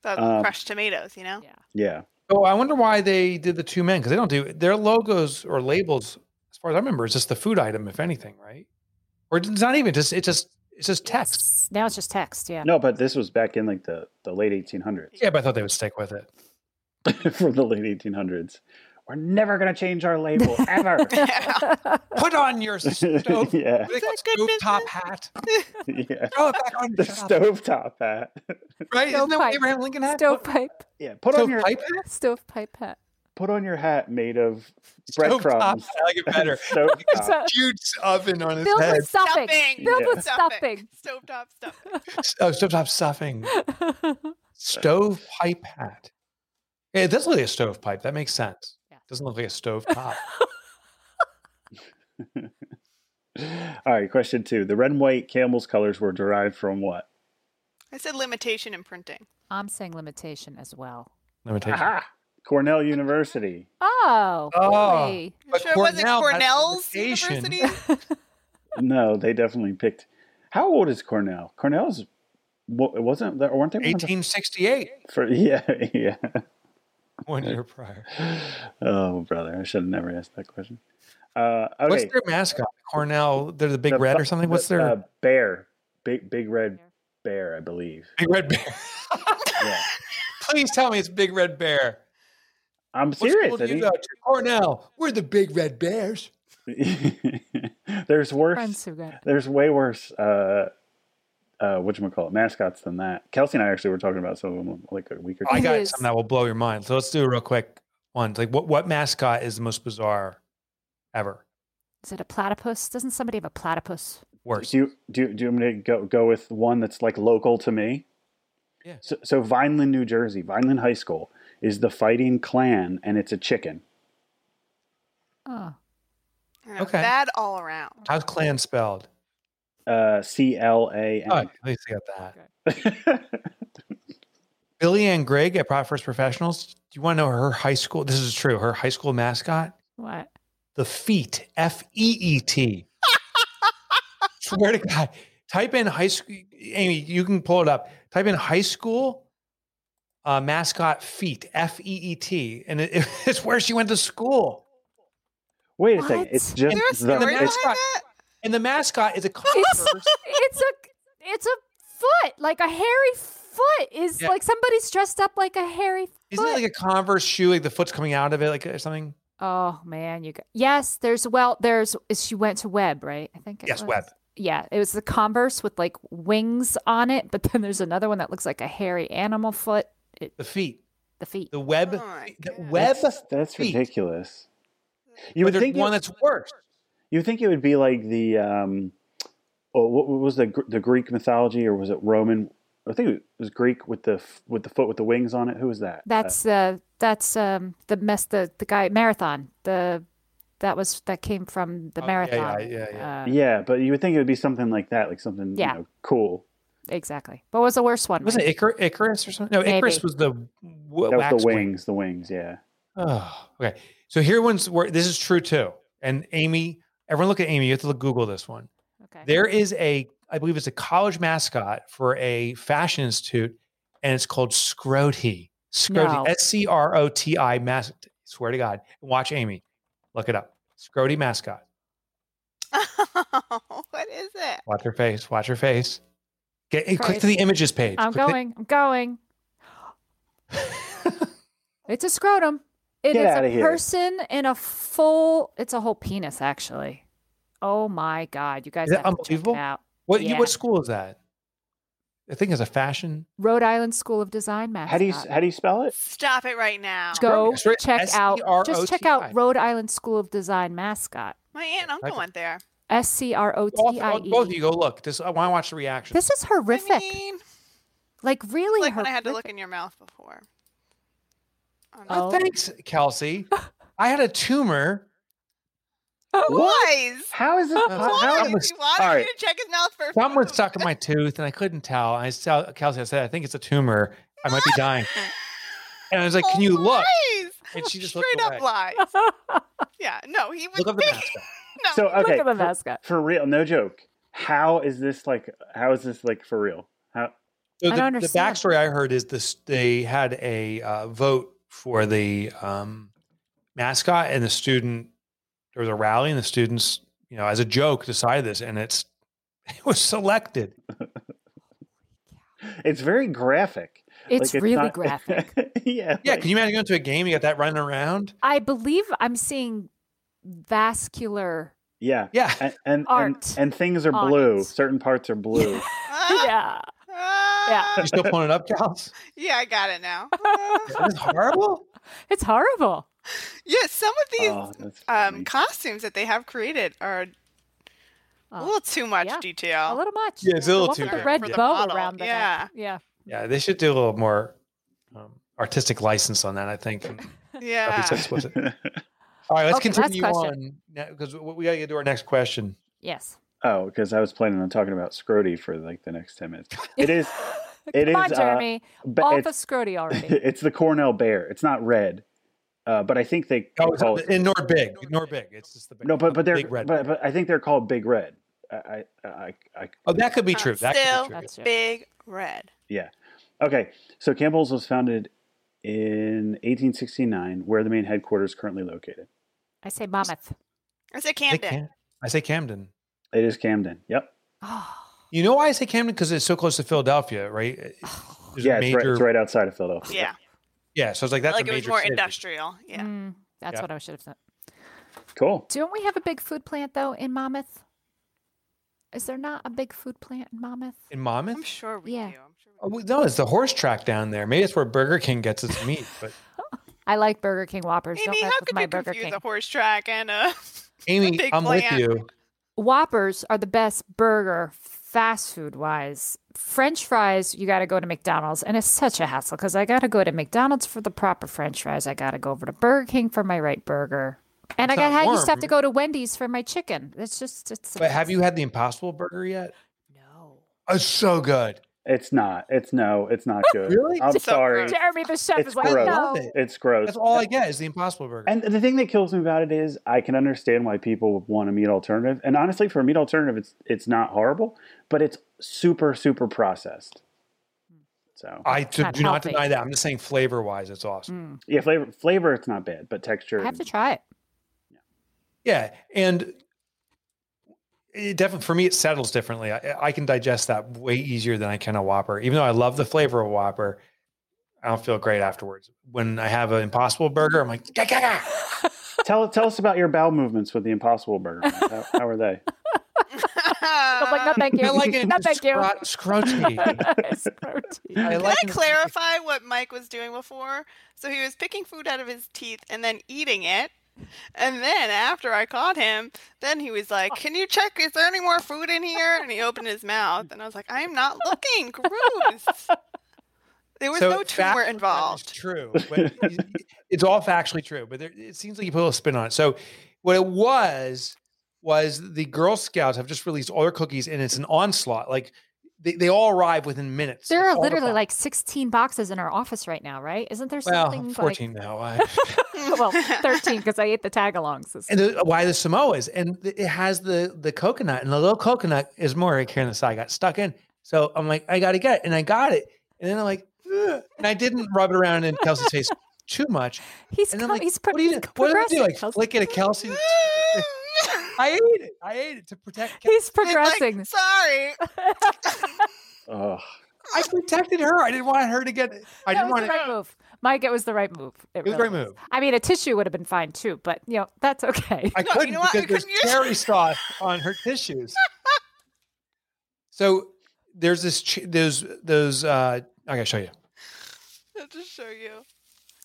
The Um, crushed tomatoes, you know? Yeah. Yeah, Oh, I wonder why they did the two men because they don't do their logos or labels. As far as I remember, it's just the food item, if anything, right? Or it's not even just it's just it's just text. It's- Now it's just text. Yeah. no, but this was back in like the the late 1800s. Yeah, but I thought they would stick with it. [laughs] From the late 1800s, we're never gonna change our label ever. [laughs] Put on your [laughs] stove. yeah, what do they call it? Is that good stovetop business? hat. [laughs] yeah. Throw it back on. The Shut up. stovetop hat. Right? Isn't that what Abraham Lincoln had? Stovepipe. Yeah, put on your Stovepipe hat? Stovepipe hat. put on your hat made of Stovetop. breadcrumbs. I like it better. Stovetop. So- Huge oven on his Filled head. with stuffing. Stuffing. Filled Yeah. with stuffing. Stovetop stuffing. Oh, stovetop stuffing. Stovepipe hat. Yeah, it does look like a stovepipe. That makes sense. Yeah. Doesn't look like a stovetop. [laughs] All right, question two. The red and white Campbell's colors were derived from what? I said limitation in printing. I'm saying limitation as well. Limitation. Aha! Cornell University. [laughs] Oh, Oh. really? You But it wasn't Cornell Cornell's limitation. University? [laughs] No, they definitely picked. How old is Cornell? Cornell's wasn't there? Weren't they one 1868. For, yeah, yeah. [laughs] One year prior. Oh, brother, I should have never asked that question. Uh, okay. What's their mascot? Cornell. They're the big The red or something. What's the, their uh, bear? Big, big red bear, I believe. big red bear? [laughs] Yeah. Please tell me it's big red bear. I'm What serious. school do you go to? Cornell. We're the big red bears. [laughs] there's worse. Friends who got There's way worse. Uh, uh, what call it? Mascots than that. Kelsey and I actually were talking about some of them like a week or two. I got is. something that will blow your mind. So let's do a real quick one. Like what what mascot is the most bizarre ever? Is it a platypus? Doesn't somebody have a platypus? Worst. Do you do you, do you want me to go go with one that's like local to me? Yeah. So, so Vineland, New Jersey, Vineland High School is the Fighting Clan, and it's a chicken. Oh, Okay. Bad all around. How's clan spelled? Uh, C L A Oh, at least I got that. [laughs] Billy Ann Grigg at Prop First Professionals. Do you want to know her high school? This is true. Her high school mascot, what? the Feet, F E E T. [laughs] Swear to God. Type in high school. Amy, you can pull it up. Type in high school uh, mascot Feet, F E E T, and it, [laughs] it's where she went to school. Wait a second. It's just there the, story it's- that? And the mascot is a [laughs] It's Converse. it's a it's a foot, like a hairy foot. Is Yeah. like somebody's dressed up like a hairy foot. Isn't it like a Converse shoe? Like the foot's coming out of it, like or something? oh man, you got yes. There's well, there's she went to Web, right? I think. it Yes, was. Web. Yeah, it was the Converse with like wings on it, but then there's another one that looks like a hairy animal foot. It, The feet, the feet. the web, Oh the web. that's, that's feet. ridiculous. You but would think one that's worse. You think it would be like the um, oh, what was the the Greek mythology or was it Roman? I think it was Greek with the with the foot with the wings on it. Who was that? Uh, That's uh that's um the mess the the guy marathon the that was that came from the Oh, yeah, yeah, marathon. yeah, yeah. Uh, yeah, but you would think it would be something like that, like something Yeah. you know, cool. exactly. What was the worst one? Was it Icar- Icarus or something? No, Icarus was the w- That was wax the wing. wings, the wings. Yeah. Oh, okay. So here one's where this is true too. And Amy, Everyone look at Amy. You have to look, Google this one. Okay. There is a, I believe it's a college mascot for a fashion institute, and it's called Scrotie. Scrotie. No. S C R O T I mascot. Swear to God. Watch Amy. Look it up. Scrotie mascot. [laughs] what is it? Watch her face. Watch her face. Get eh, click to the images page. I'm Click the- going. I'm going. [laughs] It's a scrotum. It is Get outta a here. person in a full. It's a whole penis, actually. Oh my god, you guys Is that have to check unbelievable? out. what you- Yeah. what school is that? I think it's a fashion. Rhode Island School of Design mascot. How do you how do you spell it? Stop it right now. go right, check out? Just check out Rhode Island School of Design mascot. My aunt and uncle Okay. went there. S C R O Both, T I E. both of you go look. This I want to watch the reaction. This is horrific. I mean, like really like horrific. when I had to look in your mouth before. Oh. Thanks, Kelsey. I had a tumor. Wise. How is this? Uh, How, Why? how, was- He wanted all me right. to check his mouth for Something was stuck in my tooth, and I couldn't tell. I saw Kelsey. I said, "I think it's a tumor. I might be [laughs] dying." And I was like, "Can you look?" Lies. And she just Straight looked up away. lies. [laughs] Yeah, no, he was Look up the [laughs] mascot. No, so okay, Look at the for, mascot. for real, no joke. How is this like? How is this like for real? How? So I the, don't the backstory I heard is this: they had a uh, vote for the um, mascot, and the student there was a rally, and the students, you know, as a joke, decided this, and it's [laughs] it was selected. [laughs] It's very graphic. It's Like, really not- graphic. [laughs] yeah. Yeah, like- can you imagine going to a game? You got that running around. I believe I'm seeing vascular. yeah. Yeah, And and, and Art and things are blue. it. Certain parts are blue. Ah, yeah. ah. you still [laughs] pulling it up, Kels? Yeah, I got it now. That is horrible. [laughs] It's horrible. yeah, some of these oh, um, costumes that they have created are a Oh, little too much yeah. detail. a little much. Yeah, it's a little one too with the red yeah. bow Model, around the yeah. neck. Yeah. Yeah, they should do a little more um, artistic license on that. I think. and not be yeah. [laughs] All right, let's Okay, continue on because we got to get to our next question. Yes. Oh, because I was planning on talking about Scrotie for like the next ten minutes. [laughs] It is. It Come on, is, uh, Jeremy. Ba- Off it's, of Scrotie already. [laughs] it's the Cornell Bear. It's not red, uh, but I think they, they Oh, it's call it. ignore big, ignore big. It's just the big, No, but but they're big red. but, but I think they're called Big Red. I I I, I oh, that could be Uh, true. That still- could be true. That's true. Big red. Yeah. Okay. So Campbell's was founded in 1869, where the main headquarters currently located. I say Monmouth. I say I say, Camden. Cam- I say Camden. It is Camden. Yep. Oh, You know why I say Camden? Because it's so close to Philadelphia, right? [sighs] There's a yeah, it's right, it's right outside of Philadelphia. Yeah, Yeah, so it's like that's like a it was more city. industrial. Yeah. mm, that's Yeah. what I should have said. Cool. Don't we have a big food plant though in Monmouth? Is there not a big food plant in Monmouth? in Monmouth. I'm sure we Yeah. do. I'm sure Oh, we well, no, it's the horse track down there. Maybe it's where Burger King gets its meat. But [laughs] I like Burger King Whoppers. Amy, Don't mess how with could my you Burger confuse King. a horse track and a [laughs] Amy, Big I'm with you. Whoppers are the best burger fast food wise. French fries, you got to go to McDonald's, and it's such a hassle because I got to go to McDonald's for the proper French fries. I got to go over to Burger King for my right burger, and It's I got not I used to have to go to Wendy's for my chicken. It's just it's. But have you had the Impossible Burger yet? No. It's so good. It's not. It's no. It's not good. Really? I'm So sorry. gross. Jeremy, the chef, It's is like, gross. no. it. It's gross. That's all I get is the Impossible Burger. And the thing that kills me about it is I can understand why people would want a meat alternative. And honestly, for a meat alternative, it's it's not horrible, but it's super super processed. So I do, not do not healthy. deny that. I'm just saying flavor wise, it's awesome. Mm, yeah, flavor flavor it's not bad, but texture. I have to try it. Yeah, and it definitely for me it settles differently. I, I can digest that way easier than I can a Whopper. Even though I love the flavor of Whopper, I don't feel great afterwards. When I have an Impossible Burger, I'm like, "Gah, gah, gah." tell tell us about your bowel movements with the Impossible Burger. How, how are they? I'm [laughs] like, no, thank you. I like it. No, thank you. scrot- scrunchie. [laughs] It's protein. Can I it. clarify what Mike was doing before? So he was picking food out of his teeth and then eating it. And then after I caught him, then he was like, Can you check? Is there any more food in here? And he opened his mouth. And I was like, I am not looking. Gross. There was no tumor factually, that is involved. True, but it's all factually true. But there, it seems like you put a little spin on it. So what it was was the Girl Scouts have just released all their cookies, and it's an onslaught. Like they, they all arrive within minutes. There Like, are all the literally like 16 boxes in our office right now, right? Isn't there well, something 14 now. I- [laughs] well, [laughs] 13 because I ate the tagalongs. and the, why the Samoas, and it has the the coconut, and the little coconut is more right here on the side. got stuck in, so I'm like, I got to get it, and I got it, and then I'm like, "Ugh," and I didn't rub it around in Kelsey's face too much, He's and com- like, he's pro- what do you he's? What do I do? Like Kelsey. flick it at Kelsey. [laughs] I ate it. I ate it to protect. Kelsey. He's progressing. Like, sorry. [laughs] Ugh. I protected her. I didn't want her to get. I That didn't was want the to. right move, Mike. It was the right move. It was a great move. I mean, a tissue would have been fine too, but you know that's okay. I No, [laughs] couldn't know what? Because there's couldn't use- cherry sauce [laughs] on her tissues. so there's this ch- those those uh I gotta show you. I'll just show you.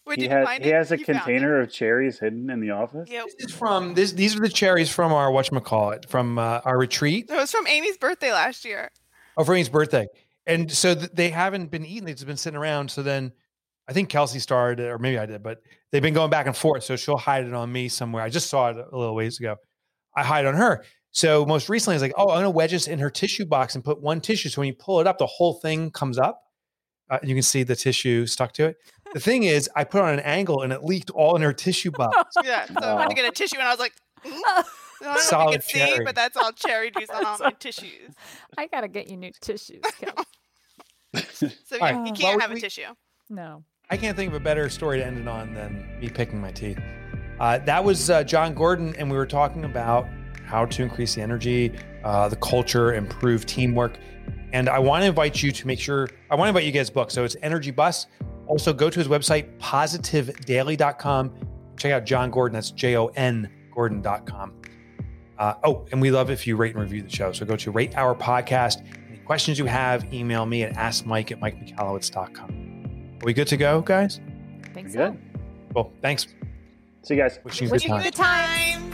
Wait, He has he has a You container of cherries hidden in the office. Yep. This is from this these are the cherries from our whatchamacallit, from uh, our retreat It was from Amy's birthday last year. oh, for Amy's birthday. And so th- they haven't been eaten, they've just been sitting around. So then I think Kelsey started, or maybe I did, but they've been going back and forth. So she'll hide it on me somewhere. I just saw it a little ways ago. I hide on her. So most recently, I was like, oh, I'm gonna wedge this in her tissue box and put one tissue. So when you pull it up, the whole thing comes up. Uh, you can see the tissue stuck to it. The thing is, I put on an angle and it leaked all in her tissue [laughs] box. Yeah. So I went to get a tissue and I was like, "Mm." [laughs] I don't know if you Solid can see, cherry. but that's all cherry juice on [laughs] all my tissues. I gotta get you new tissues. So you, right. you Well, can't have we- a tissue. no, I can't think of a better story to end it on than me picking my teeth. Uh, that was uh, Jon Gordon, and we were talking about how to increase the energy, uh, the culture, improve teamwork. And I want to invite you to make sure, I want to invite you guys book. So it's Energy Bus. Also, go to his website, positivedaily.com. Check out Jon Gordon. That's J O N Gordon.com. Uh, oh, and we love if you rate and review the show. So go to Rate Our Podcast. Any questions you have, email me at askmike at mikemichalowicz.com. Are we good to go, guys? think Good. Well, thanks. See you guys. Wishing you a good you time. good times.